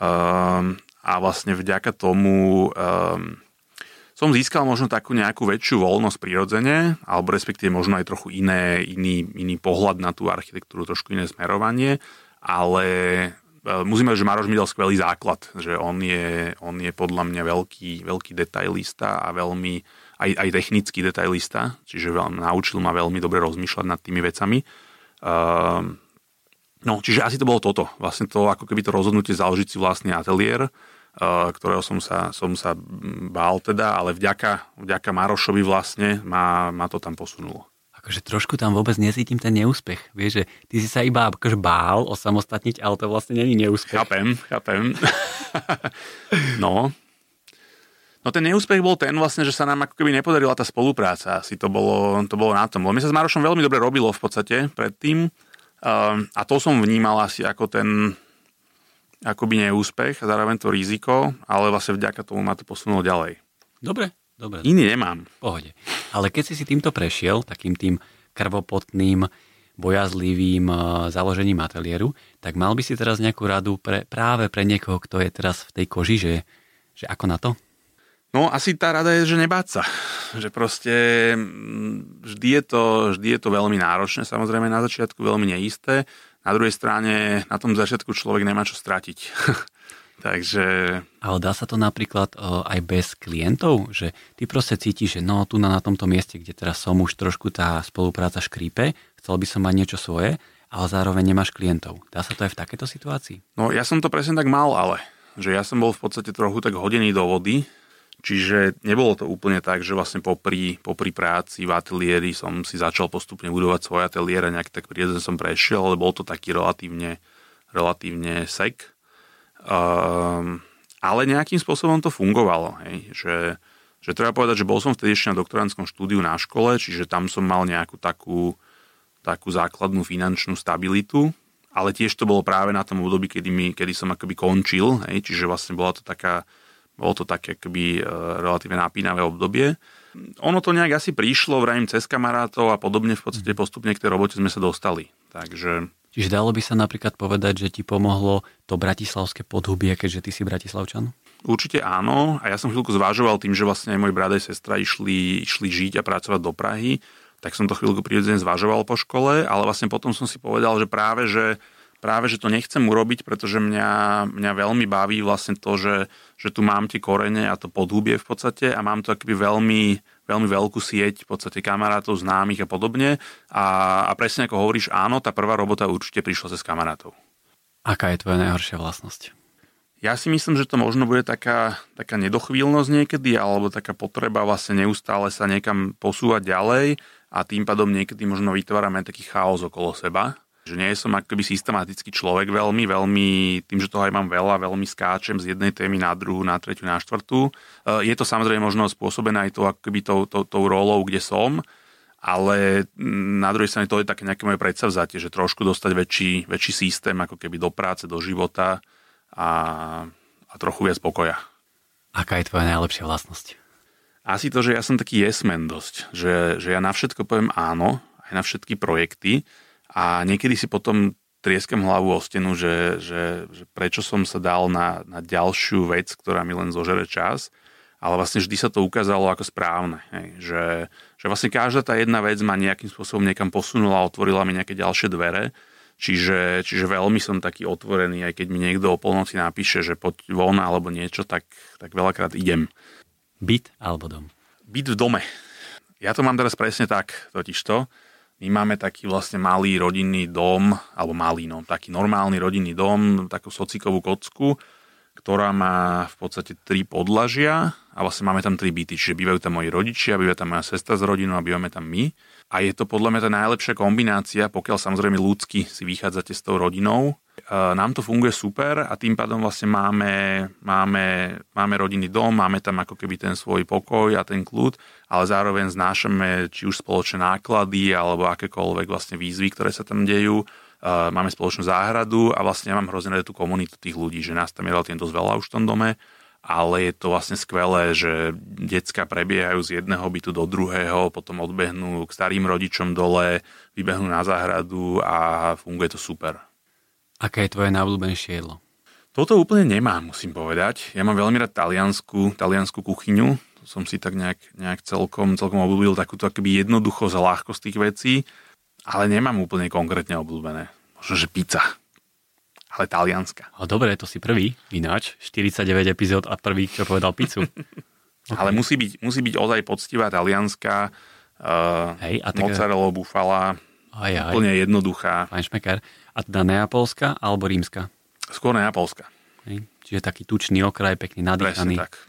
Um, a vlastne vďaka tomu um, som získal možno takú nejakú väčšiu voľnosť prirodzene, alebo respektíve možno aj trochu iné, iný, iný pohľad na tú architektúru, trošku iné smerovanie, ale e, musím povedať, že Maroš mi dal skvelý základ, že on je, on je podľa mňa veľký, veľký detailista a veľmi aj, aj technický detailista, čiže veľmi, naučil ma veľmi dobre rozmýšľať nad tými vecami. Um, no, čiže asi to bolo toto. Vlastne to, ako keby to rozhodnutie založiť si vlastný ateliér, Eh, ktorého som sa, som sa bál teda, ale vďaka, vďaka Marošovi vlastne ma, ma to tam posunulo. Akože trošku tam vôbec necítim ten neúspech. Vieš, že ty si sa iba akože bál osamostatniť, ale to vlastne není neúspech. Chápem, chápem. no. No ten neúspech bol ten vlastne, že sa nám ako keby nepodarila tá spolupráca. Asi to bolo, to bolo na tom. Lebo mi sa s Marošom veľmi dobre robilo v podstate predtým. Um, a to som vnímal asi ako ten, akoby neúspech a zároveň to riziko, ale vlastne vďaka tomu ma to posunulo ďalej. Dobre, dobre. Iný nemám. Pohode. Ale keď si si týmto prešiel, takým tým krvopotným bojazlivým uh, založením ateliéru, tak mal by si teraz nejakú radu pre, práve pre niekoho, kto je teraz v tej koži, že, že ako na to? No asi tá rada je, že nebáť sa. Že proste mm, vždy je, to, vždy je to veľmi náročné, samozrejme na začiatku veľmi neisté. Na druhej strane na tom začiatku človek nemá čo stratiť. Takže... Ale dá sa to napríklad o, aj bez klientov? Že ty proste cítiš, že no tu na, na tomto mieste, kde teraz som už trošku tá spolupráca škrípe, chcel by som mať niečo svoje, ale zároveň nemáš klientov. Dá sa to aj v takéto situácii? No ja som to presne tak mal, ale že ja som bol v podstate trochu tak hodený do vody, Čiže nebolo to úplne tak, že vlastne popri, popri práci v ateliéri som si začal postupne budovať svoj ateliér a nejak tak prirodzen som prešiel, ale bol to taký relatívne, relatívne sek. Um, ale nejakým spôsobom to fungovalo. Hej? Že, že treba povedať, že bol som vtedy ešte na doktorantskom štúdiu na škole, čiže tam som mal nejakú takú, takú základnú finančnú stabilitu, ale tiež to bolo práve na tom období, kedy, mi, kedy som akoby končil, hej? čiže vlastne bola to taká bolo to také akoby e, relatívne napínavé obdobie. Ono to nejak asi prišlo, vrajím, cez kamarátov a podobne v podstate mhm. postupne k tej robote sme sa dostali. Takže... Čiže dalo by sa napríklad povedať, že ti pomohlo to bratislavské podhubie, keďže ty si bratislavčan? Určite áno a ja som chvíľku zvážoval tým, že vlastne aj môj brat a sestra išli, išli žiť a pracovať do Prahy, tak som to chvíľku prirodzene zvažoval po škole, ale vlastne potom som si povedal, že práve, že práve, že to nechcem urobiť, pretože mňa, mňa veľmi baví vlastne to, že, že tu mám tie korene a to podhubie v podstate a mám tu akoby veľmi, veľmi veľkú sieť v podstate kamarátov, známych a podobne. A, a presne ako hovoríš, áno, tá prvá robota určite prišla cez kamarátov. Aká je tvoja najhoršia vlastnosť? Ja si myslím, že to možno bude taká, taká nedochvíľnosť niekedy, alebo taká potreba vlastne neustále sa niekam posúvať ďalej a tým pádom niekedy možno vytvárame taký chaos okolo seba že nie som akoby systematický človek veľmi, veľmi, tým, že toho aj mám veľa, veľmi skáčem z jednej témy na druhú, na tretiu, na štvrtú. E, je to samozrejme možno spôsobené aj to, akoby tou, tou, tou rolou, kde som, ale na druhej strane to je také nejaké moje predsavzatie, že trošku dostať väčší, väčší systém ako keby do práce, do života a, a trochu viac pokoja. Aká je tvoja najlepšia vlastnosť? Asi to, že ja som taký jesmen dosť, že, že ja na všetko poviem áno, aj na všetky projekty, a niekedy si potom trieskam hlavu o stenu, že, že, že prečo som sa dal na, na ďalšiu vec, ktorá mi len zožere čas, ale vlastne vždy sa to ukázalo ako správne. Hej. Že, že vlastne každá tá jedna vec ma nejakým spôsobom niekam posunula a otvorila mi nejaké ďalšie dvere. Čiže, čiže veľmi som taký otvorený, aj keď mi niekto o polnoci napíše, že poď von alebo niečo, tak, tak veľakrát idem. Byt alebo dom? Byt v dome. Ja to mám teraz presne tak, totižto my máme taký vlastne malý rodinný dom, alebo malý, no, taký normálny rodinný dom, takú socikovú kocku, ktorá má v podstate tri podlažia a vlastne máme tam tri byty, čiže bývajú tam moji rodičia, býva tam moja sestra s rodinou a bývame tam my. A je to podľa mňa tá najlepšia kombinácia, pokiaľ samozrejme ľudsky si vychádzate s tou rodinou, nám to funguje super a tým pádom vlastne máme, máme, máme rodinný dom, máme tam ako keby ten svoj pokoj a ten kľud, ale zároveň znášame či už spoločné náklady alebo akékoľvek vlastne výzvy, ktoré sa tam dejú. Máme spoločnú záhradu a vlastne ja mám hrozne tú komunitu tých ľudí, že nás tam je relatívne dosť veľa už v tom dome ale je to vlastne skvelé, že decka prebiehajú z jedného bytu do druhého, potom odbehnú k starým rodičom dole, vybehnú na záhradu a funguje to super. Aké je tvoje najobľúbenejšie jedlo? Toto úplne nemám, musím povedať. Ja mám veľmi rád taliansku, taliansku kuchyňu. To som si tak nejak, nejak celkom, celkom obľúbil takúto akoby jednoduchosť a ľahkosť tých vecí, ale nemám úplne konkrétne obľúbené. Možno, že pizza. Ale talianska. O, dobre, to si prvý, ináč. 49 epizód a prvý, čo povedal pizzu. okay. Ale musí byť, musí byť ozaj poctivá talianská, uh, Hej, a tak... mozzarella bufala, aj, aj. úplne jednoduchá. Fajnšmekar. A teda neapolská alebo rímska? Skôr neapolská. Hej. Čiže taký tučný okraj, pekný nadýchaný. tak.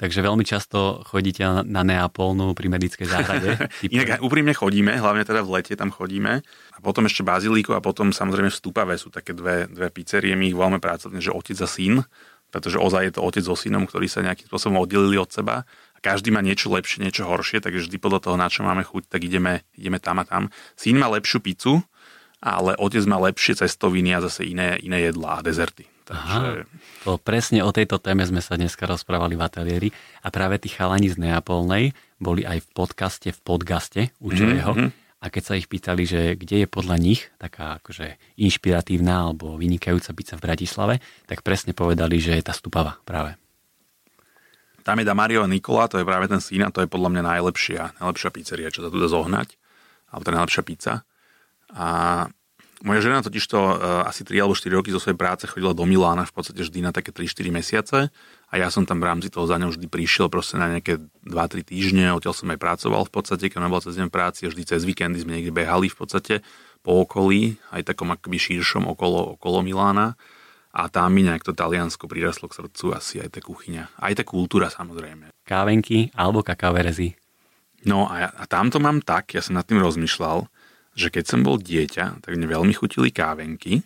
Takže veľmi často chodíte na Neapolnú pri medickej záhrade. Inak úprimne chodíme, hlavne teda v lete tam chodíme. A potom ešte Bazilíko a potom samozrejme Stupavé sú také dve, dve pizzerie. My ich voláme pracovne, že otec a syn, pretože ozaj je to otec so synom, ktorí sa nejakým spôsobom oddelili od seba. A každý má niečo lepšie, niečo horšie, takže vždy podľa toho, na čo máme chuť, tak ideme, ideme tam a tam. Syn má lepšiu pizzu, ale otec má lepšie cestoviny a zase iné, iné jedlá a dezerty. Takže... Aha, to presne o tejto téme sme sa dneska rozprávali v ateliéri a práve tí chalani z Neapolnej boli aj v podcaste v podcaste u mm-hmm. a keď sa ich pýtali, že kde je podľa nich taká akože inšpiratívna alebo vynikajúca pizza v Bratislave, tak presne povedali, že je tá stupava práve. Tam je Damario Nikola, to je práve ten syn a to je podľa mňa najlepšia, najlepšia pizzeria, čo sa tu dá zohnať. Alebo tá najlepšia pizza. A moja žena totiž to uh, asi 3 alebo 4 roky zo svojej práce chodila do Milána v podstate vždy na také 3-4 mesiace. A ja som tam v rámci toho za ňou vždy prišiel proste na nejaké 2-3 týždne, odtiaľ som aj pracoval v podstate, keď bola cez deň práci, vždy cez víkendy sme niekde behali v podstate po okolí, aj takom akoby širšom okolo, okolo Milána. A tam mi nejak to Taliansko prirastlo k srdcu, asi aj tá kuchyňa, aj tá kultúra samozrejme. Kávenky alebo kakaverezy. No a, ja, a tam to mám tak, ja som nad tým rozmýšľal, že keď som bol dieťa, tak mne veľmi chutili kávenky,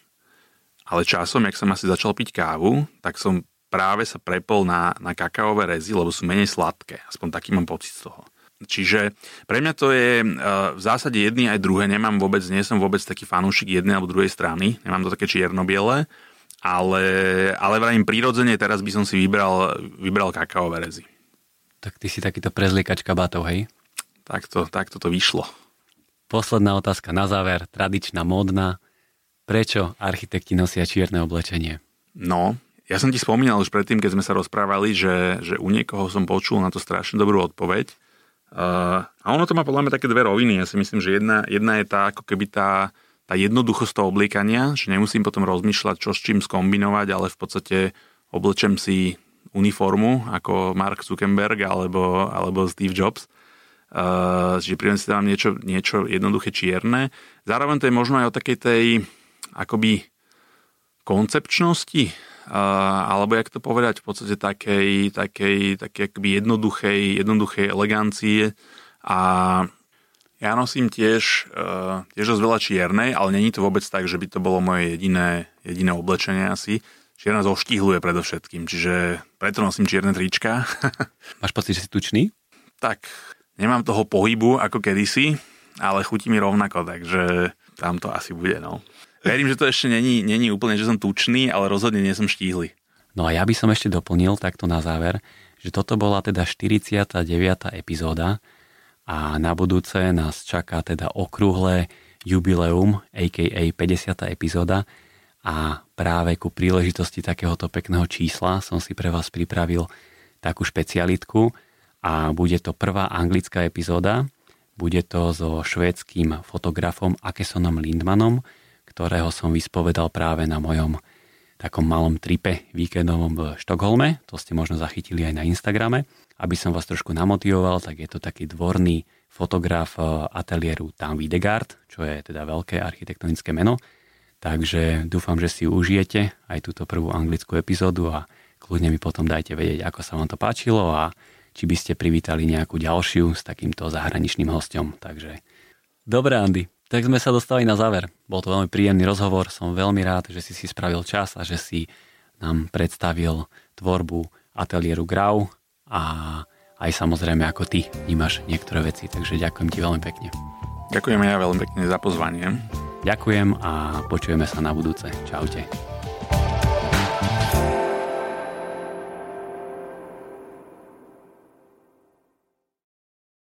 ale časom, jak som asi začal piť kávu, tak som práve sa prepol na, na kakaové rezy, lebo sú menej sladké. Aspoň taký mám pocit z toho. Čiže pre mňa to je e, v zásade jedný aj druhé. Nemám vôbec, nie som vôbec taký fanúšik jednej alebo druhej strany. Nemám to také čierno-biele. Ale, ale vrajím prirodzene, teraz by som si vybral, vybral kakaové rezy. Tak ty si takýto prezliekač kabátov, hej? Takto, takto to vyšlo. Posledná otázka na záver, tradičná, módna. Prečo architekti nosia čierne oblečenie? No, ja som ti spomínal už predtým, keď sme sa rozprávali, že, že u niekoho som počul na to strašne dobrú odpoveď. Uh, a ono to má podľa mňa také dve roviny. Ja si myslím, že jedna, jedna je tá, ako keby tá, tá jednoduchosť toho obliekania, že nemusím potom rozmýšľať, čo s čím skombinovať, ale v podstate oblečem si uniformu ako Mark Zuckerberg alebo, alebo Steve Jobs Uh, že si tam niečo, niečo jednoduché čierne. Zároveň to je možno aj o takej tej akoby koncepčnosti, uh, alebo jak to povedať, v podstate takej, takej, takej akoby jednoduchej, jednoduchej elegancie a ja nosím tiež, uh, tiež dosť veľa čiernej, ale není to vôbec tak, že by to bolo moje jediné, jediné oblečenie asi. Čierna zoštihluje predovšetkým, čiže preto nosím čierne trička. Máš pocit, že si tučný? Tak, Nemám toho pohybu ako kedysi, ale chutí mi rovnako, takže tam to asi bude, no. Verím, že to ešte není, není úplne, že som tučný, ale rozhodne nie som štíhly. No a ja by som ešte doplnil takto na záver, že toto bola teda 49. epizóda a na budúce nás čaká teda okrúhle jubileum, a.k.a. 50. epizóda a práve ku príležitosti takéhoto pekného čísla som si pre vás pripravil takú špecialitku, a bude to prvá anglická epizóda. Bude to so švédským fotografom Akesonom Lindmanom, ktorého som vyspovedal práve na mojom takom malom tripe víkendovom v Štokholme. To ste možno zachytili aj na Instagrame. Aby som vás trošku namotivoval, tak je to taký dvorný fotograf eh, ateliéru Tam Videgard, čo je teda veľké architektonické meno. Takže dúfam, že si užijete aj túto prvú anglickú epizódu a kľudne mi potom dajte vedieť, ako sa vám to páčilo a či by ste privítali nejakú ďalšiu s takýmto zahraničným hostom. Takže dobre, Andy, tak sme sa dostali na záver. Bol to veľmi príjemný rozhovor, som veľmi rád, že si si spravil čas a že si nám predstavil tvorbu ateliéru Grau a aj samozrejme ako ty vnímaš niektoré veci, takže ďakujem ti veľmi pekne. Ďakujem ja veľmi pekne za pozvanie. Ďakujem a počujeme sa na budúce. Čaute.